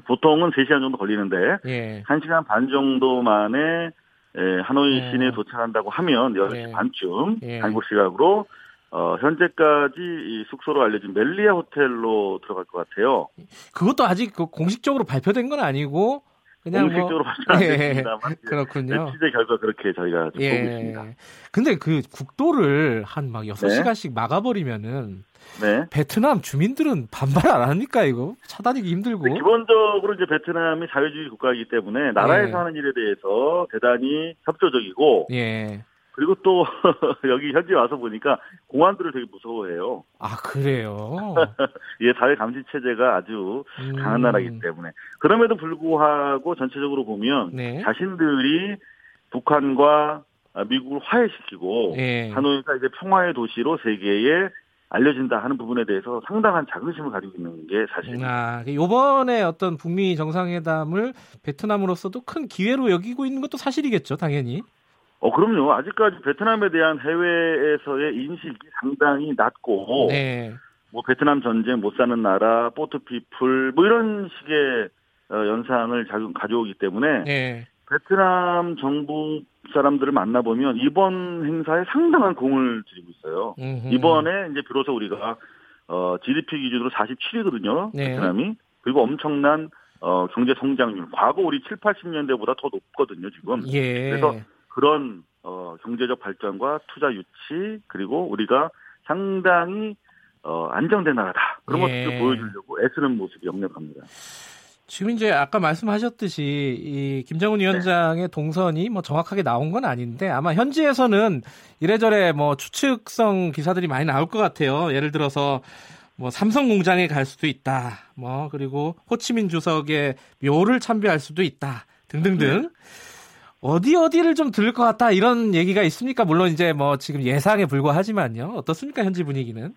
M: 보통은 3시간 정도 걸리는데
B: 예.
M: 1시간 반 정도 만에 에, 하노이
B: 네.
M: 시내에 도착한다고 하면 10시
B: 네.
M: 반쯤
B: 예.
M: 한국 시각으로 어, 현재까지 이 숙소로 알려진 멜리아 호텔로 들어갈 것 같아요.
B: 그것도 아직 그 공식적으로 발표된 건 아니고 그냥
M: 공식적으로 뭐안
B: 예.
M: 됐습니다만 이제
B: 그렇군요.
M: 취재 결과 그렇게 저희가 좀 보고 있습니다.
B: 예. 근데 그 국도를 한막
M: 네.
B: 6시간씩 막아버리면은
M: 네.
B: 베트남 주민들은 반발 안 합니까 이거? 차단하기 힘들고.
M: 기본적으로 이제 베트남이 자유주의 국가이기 때문에 나라에서
B: 예.
M: 하는 일에 대해서 대단히 협조적이고
B: 예.
M: 그리고 또 여기 현지 와서 보니까 공안들을 되게 무서워해요.
B: 아 그래요.
M: 예, 사회 감시 체제가 아주
B: 음.
M: 강한 나라이기 때문에 그럼에도 불구하고 전체적으로 보면
B: 네.
M: 자신들이 북한과 미국을 화해시키고
B: 예.
M: 하노이가 이제 평화의 도시로 세계에 알려진다 하는 부분에 대해서 상당한 자긍심을 가지고 있는 게 사실입니다.
B: 아, 요번에 어떤 북미 정상회담을 베트남으로서도 큰 기회로 여기고 있는 것도 사실이겠죠, 당연히.
M: 어, 그럼요. 아직까지 베트남에 대한 해외에서의 인식이 상당히 낮고,
B: 네.
M: 뭐 베트남 전쟁 못 사는 나라, 포트피플, 뭐 이런 식의 어, 연상을 자- 가져오기 때문에
B: 네.
M: 베트남 정부 사람들을 만나보면 이번 행사에 상당한 공을 들이고 있어요.
B: 음흠.
M: 이번에 이제 비로소 우리가 어, GDP 기준으로 47위거든요.
B: 네.
M: 베트남이. 그리고 엄청난 어, 경제 성장률. 과거 우리 7, 80년대보다 더 높거든요, 지금.
B: 예.
M: 그래서 그런 어, 경제적 발전과 투자 유치 그리고 우리가 상당히 어, 안정된 나라다. 그런
B: 예.
M: 것들을 보여주려고 애쓰는 모습이 역력합니다.
B: 지금 이제 아까 말씀하셨듯이 이 김정은 위원장의 동선이 뭐 정확하게 나온 건 아닌데 아마 현지에서는 이래저래 뭐 추측성 기사들이 많이 나올 것 같아요. 예를 들어서 뭐 삼성 공장에 갈 수도 있다. 뭐 그리고 호치민 주석의 묘를 참배할 수도 있다. 등등등. 어디 어디를 좀 들을 것 같다 이런 얘기가 있습니까? 물론 이제 뭐 지금 예상에 불과하지만요. 어떻습니까 현지 분위기는?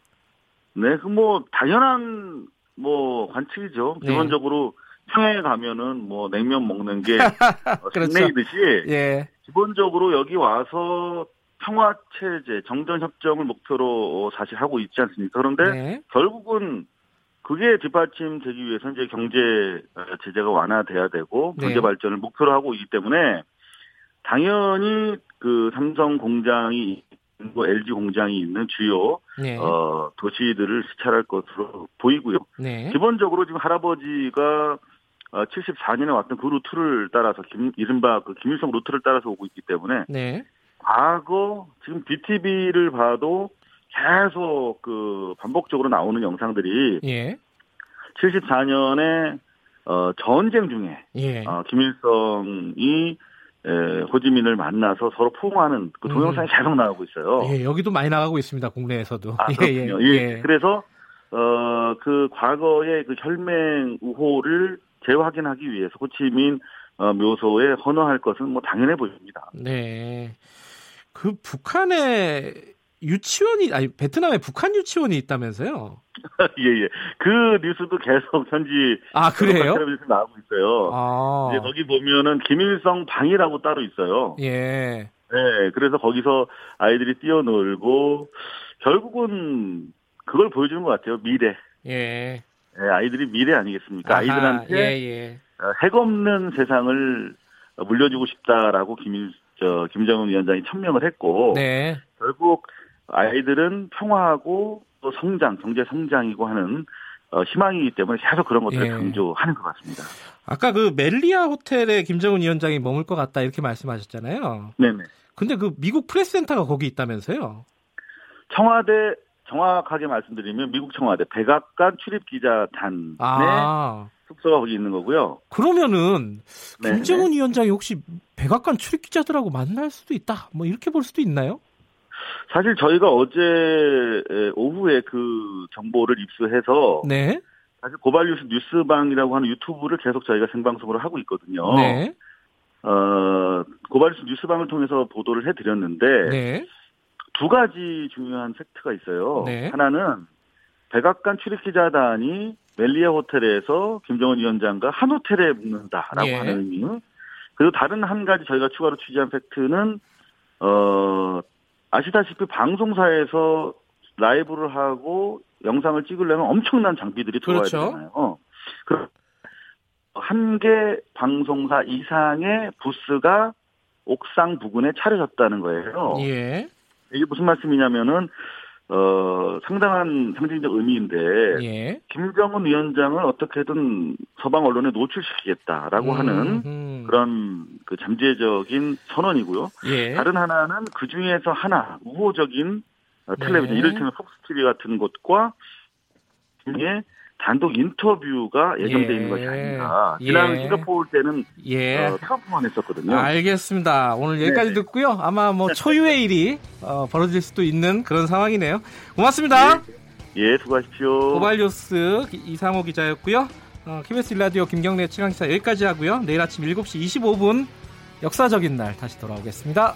M: 네, 그 뭐 당연한 뭐 관측이죠.
B: 네.
M: 기본적으로 평양에 가면은 뭐 냉면 먹는 게 어,
B: 그렇죠.
M: 생내이듯이
B: 예.
M: 기본적으로 여기 와서 평화 체제, 정전 협정을 목표로 어, 사실 하고 있지 않습니까? 그런데
B: 네.
M: 결국은 그게 뒷받침되기 위해서 이제 경제 어, 제재가 완화돼야 되고
B: 네.
M: 경제 발전을 목표로 하고 있기 때문에 당연히 그 삼성 공장이 있고 LG 공장이 있는 주요
B: 네.
M: 어, 도시들을 시찰할 것으로 보이고요.
B: 네.
M: 기본적으로 지금 할아버지가 어, 74년에 왔던 그 루트를 따라서 김, 이른바 그 김일성 루트를 따라서 오고 있기 때문에
B: 네.
M: 과거 지금 VTV를 봐도 계속 그 반복적으로 나오는 영상들이
B: 예.
M: 74년에 어, 전쟁 중에
B: 예.
M: 어, 김일성이 에, 호지민을 만나서 서로 포옹하는 그 동영상이 계속 나오고 있어요.
B: 예, 여기도 많이 나가고 있습니다. 국내에서도.
M: 아, 그렇군요. 예, 그래서 어, 그 과거의 그 혈맹 우호를 재확인하기 위해서 호치민 어, 묘소에 헌화할 것은 뭐 당연해 보입니다.
B: 네. 그 북한에 유치원이 아니 베트남에 북한 유치원이 있다면서요?
M: 예, 예. 그 뉴스도 계속 현지
B: 아, 그래요?
M: 나오고 있어요.
B: 아.
M: 이제 거기 보면은 김일성 방이라고 따로 있어요.
B: 예.
M: 네, 그래서 거기서 아이들이 뛰어놀고 결국은 그걸 보여주는 것 같아요. 미래.
B: 예.
M: 네, 아이들이 미래 아니겠습니까?
B: 아하,
M: 아이들한테
B: 예, 예.
M: 어, 핵 없는 세상을 물려주고 싶다라고 김일 저 김정은 위원장이 천명을 했고
B: 네.
M: 결국 아이들은 평화하고 또 성장, 경제 성장이고 하는 어, 희망이기 때문에 계속 그런 것들을
B: 예.
M: 강조하는 것 같습니다.
B: 아까 그 멜리아 호텔에 김정은 위원장이 머물 것 같다 이렇게 말씀하셨잖아요.
M: 네네.
B: 근데 그 미국 프레스센터가 거기 있다면서요?
M: 청와대 정확하게 말씀드리면 미국 청와대 백악관 출입 기자단의
B: 아.
M: 숙소가 거기 있는 거고요.
B: 그러면은
M: 네,
B: 김정은 위원장이 혹시 백악관 출입 기자들하고 만날 수도 있다. 뭐 이렇게 볼 수도 있나요?
M: 사실 저희가 어제 에, 오후에 그 정보를 입수해서
B: 네.
M: 사실 고발뉴스 뉴스방이라고 하는 유튜브를 계속 저희가 생방송으로 하고 있거든요.
B: 네.
M: 어, 고발뉴스 뉴스방을 통해서 보도를 해드렸는데
B: 네.
M: 두 가지 중요한 팩트가 있어요.
B: 네.
M: 하나는 백악관 출입 기자단이 멜리아 호텔에서 김정은 위원장과 한 호텔에 묵는다라고
B: 예.
M: 하는 의미. 그리고 다른 한 가지 저희가 추가로 취재한 팩트는 어 아시다시피 방송사에서 라이브를 하고 영상을 찍으려면 엄청난 장비들이 들어와야
B: 그렇죠.
M: 되잖아요. 그럼 한개 방송사 이상의 부스가 옥상 부근에 차려졌다는 거예요.
B: 예.
M: 이게 무슨 말씀이냐면은 어 상당한 상징적 의미인데
B: 예.
M: 김정은 위원장을 어떻게든 서방 언론에 노출시키겠다라고
B: 음,
M: 하는
B: 음.
M: 그런 그 잠재적인 선언이고요.
B: 예.
M: 다른 하나는 그 중에서 하나 우호적인 어, 텔레비전
B: 네.
M: 이를테면 폭스 TV 같은 곳과 중에 단독 인터뷰가 예정돼
B: 예.
M: 있는 것이 아닌가. 지난
B: 예.
M: 싱가포르 때는
B: 예.
M: 어, 트럼프만 했었거든요.
B: 알겠습니다. 오늘 여기까지
M: 네.
B: 듣고요. 아마 뭐 초유의 일이 어, 벌어질 수도 있는 그런 상황이네요. 고맙습니다.
M: 예, 수고하십시오.
B: 고발뉴스 이상호 기자였고요. 어, KBS 일라디오 김경래 최강시사 여기까지 하고요. 내일 아침 7시 25분 역사적인 날 다시 돌아오겠습니다.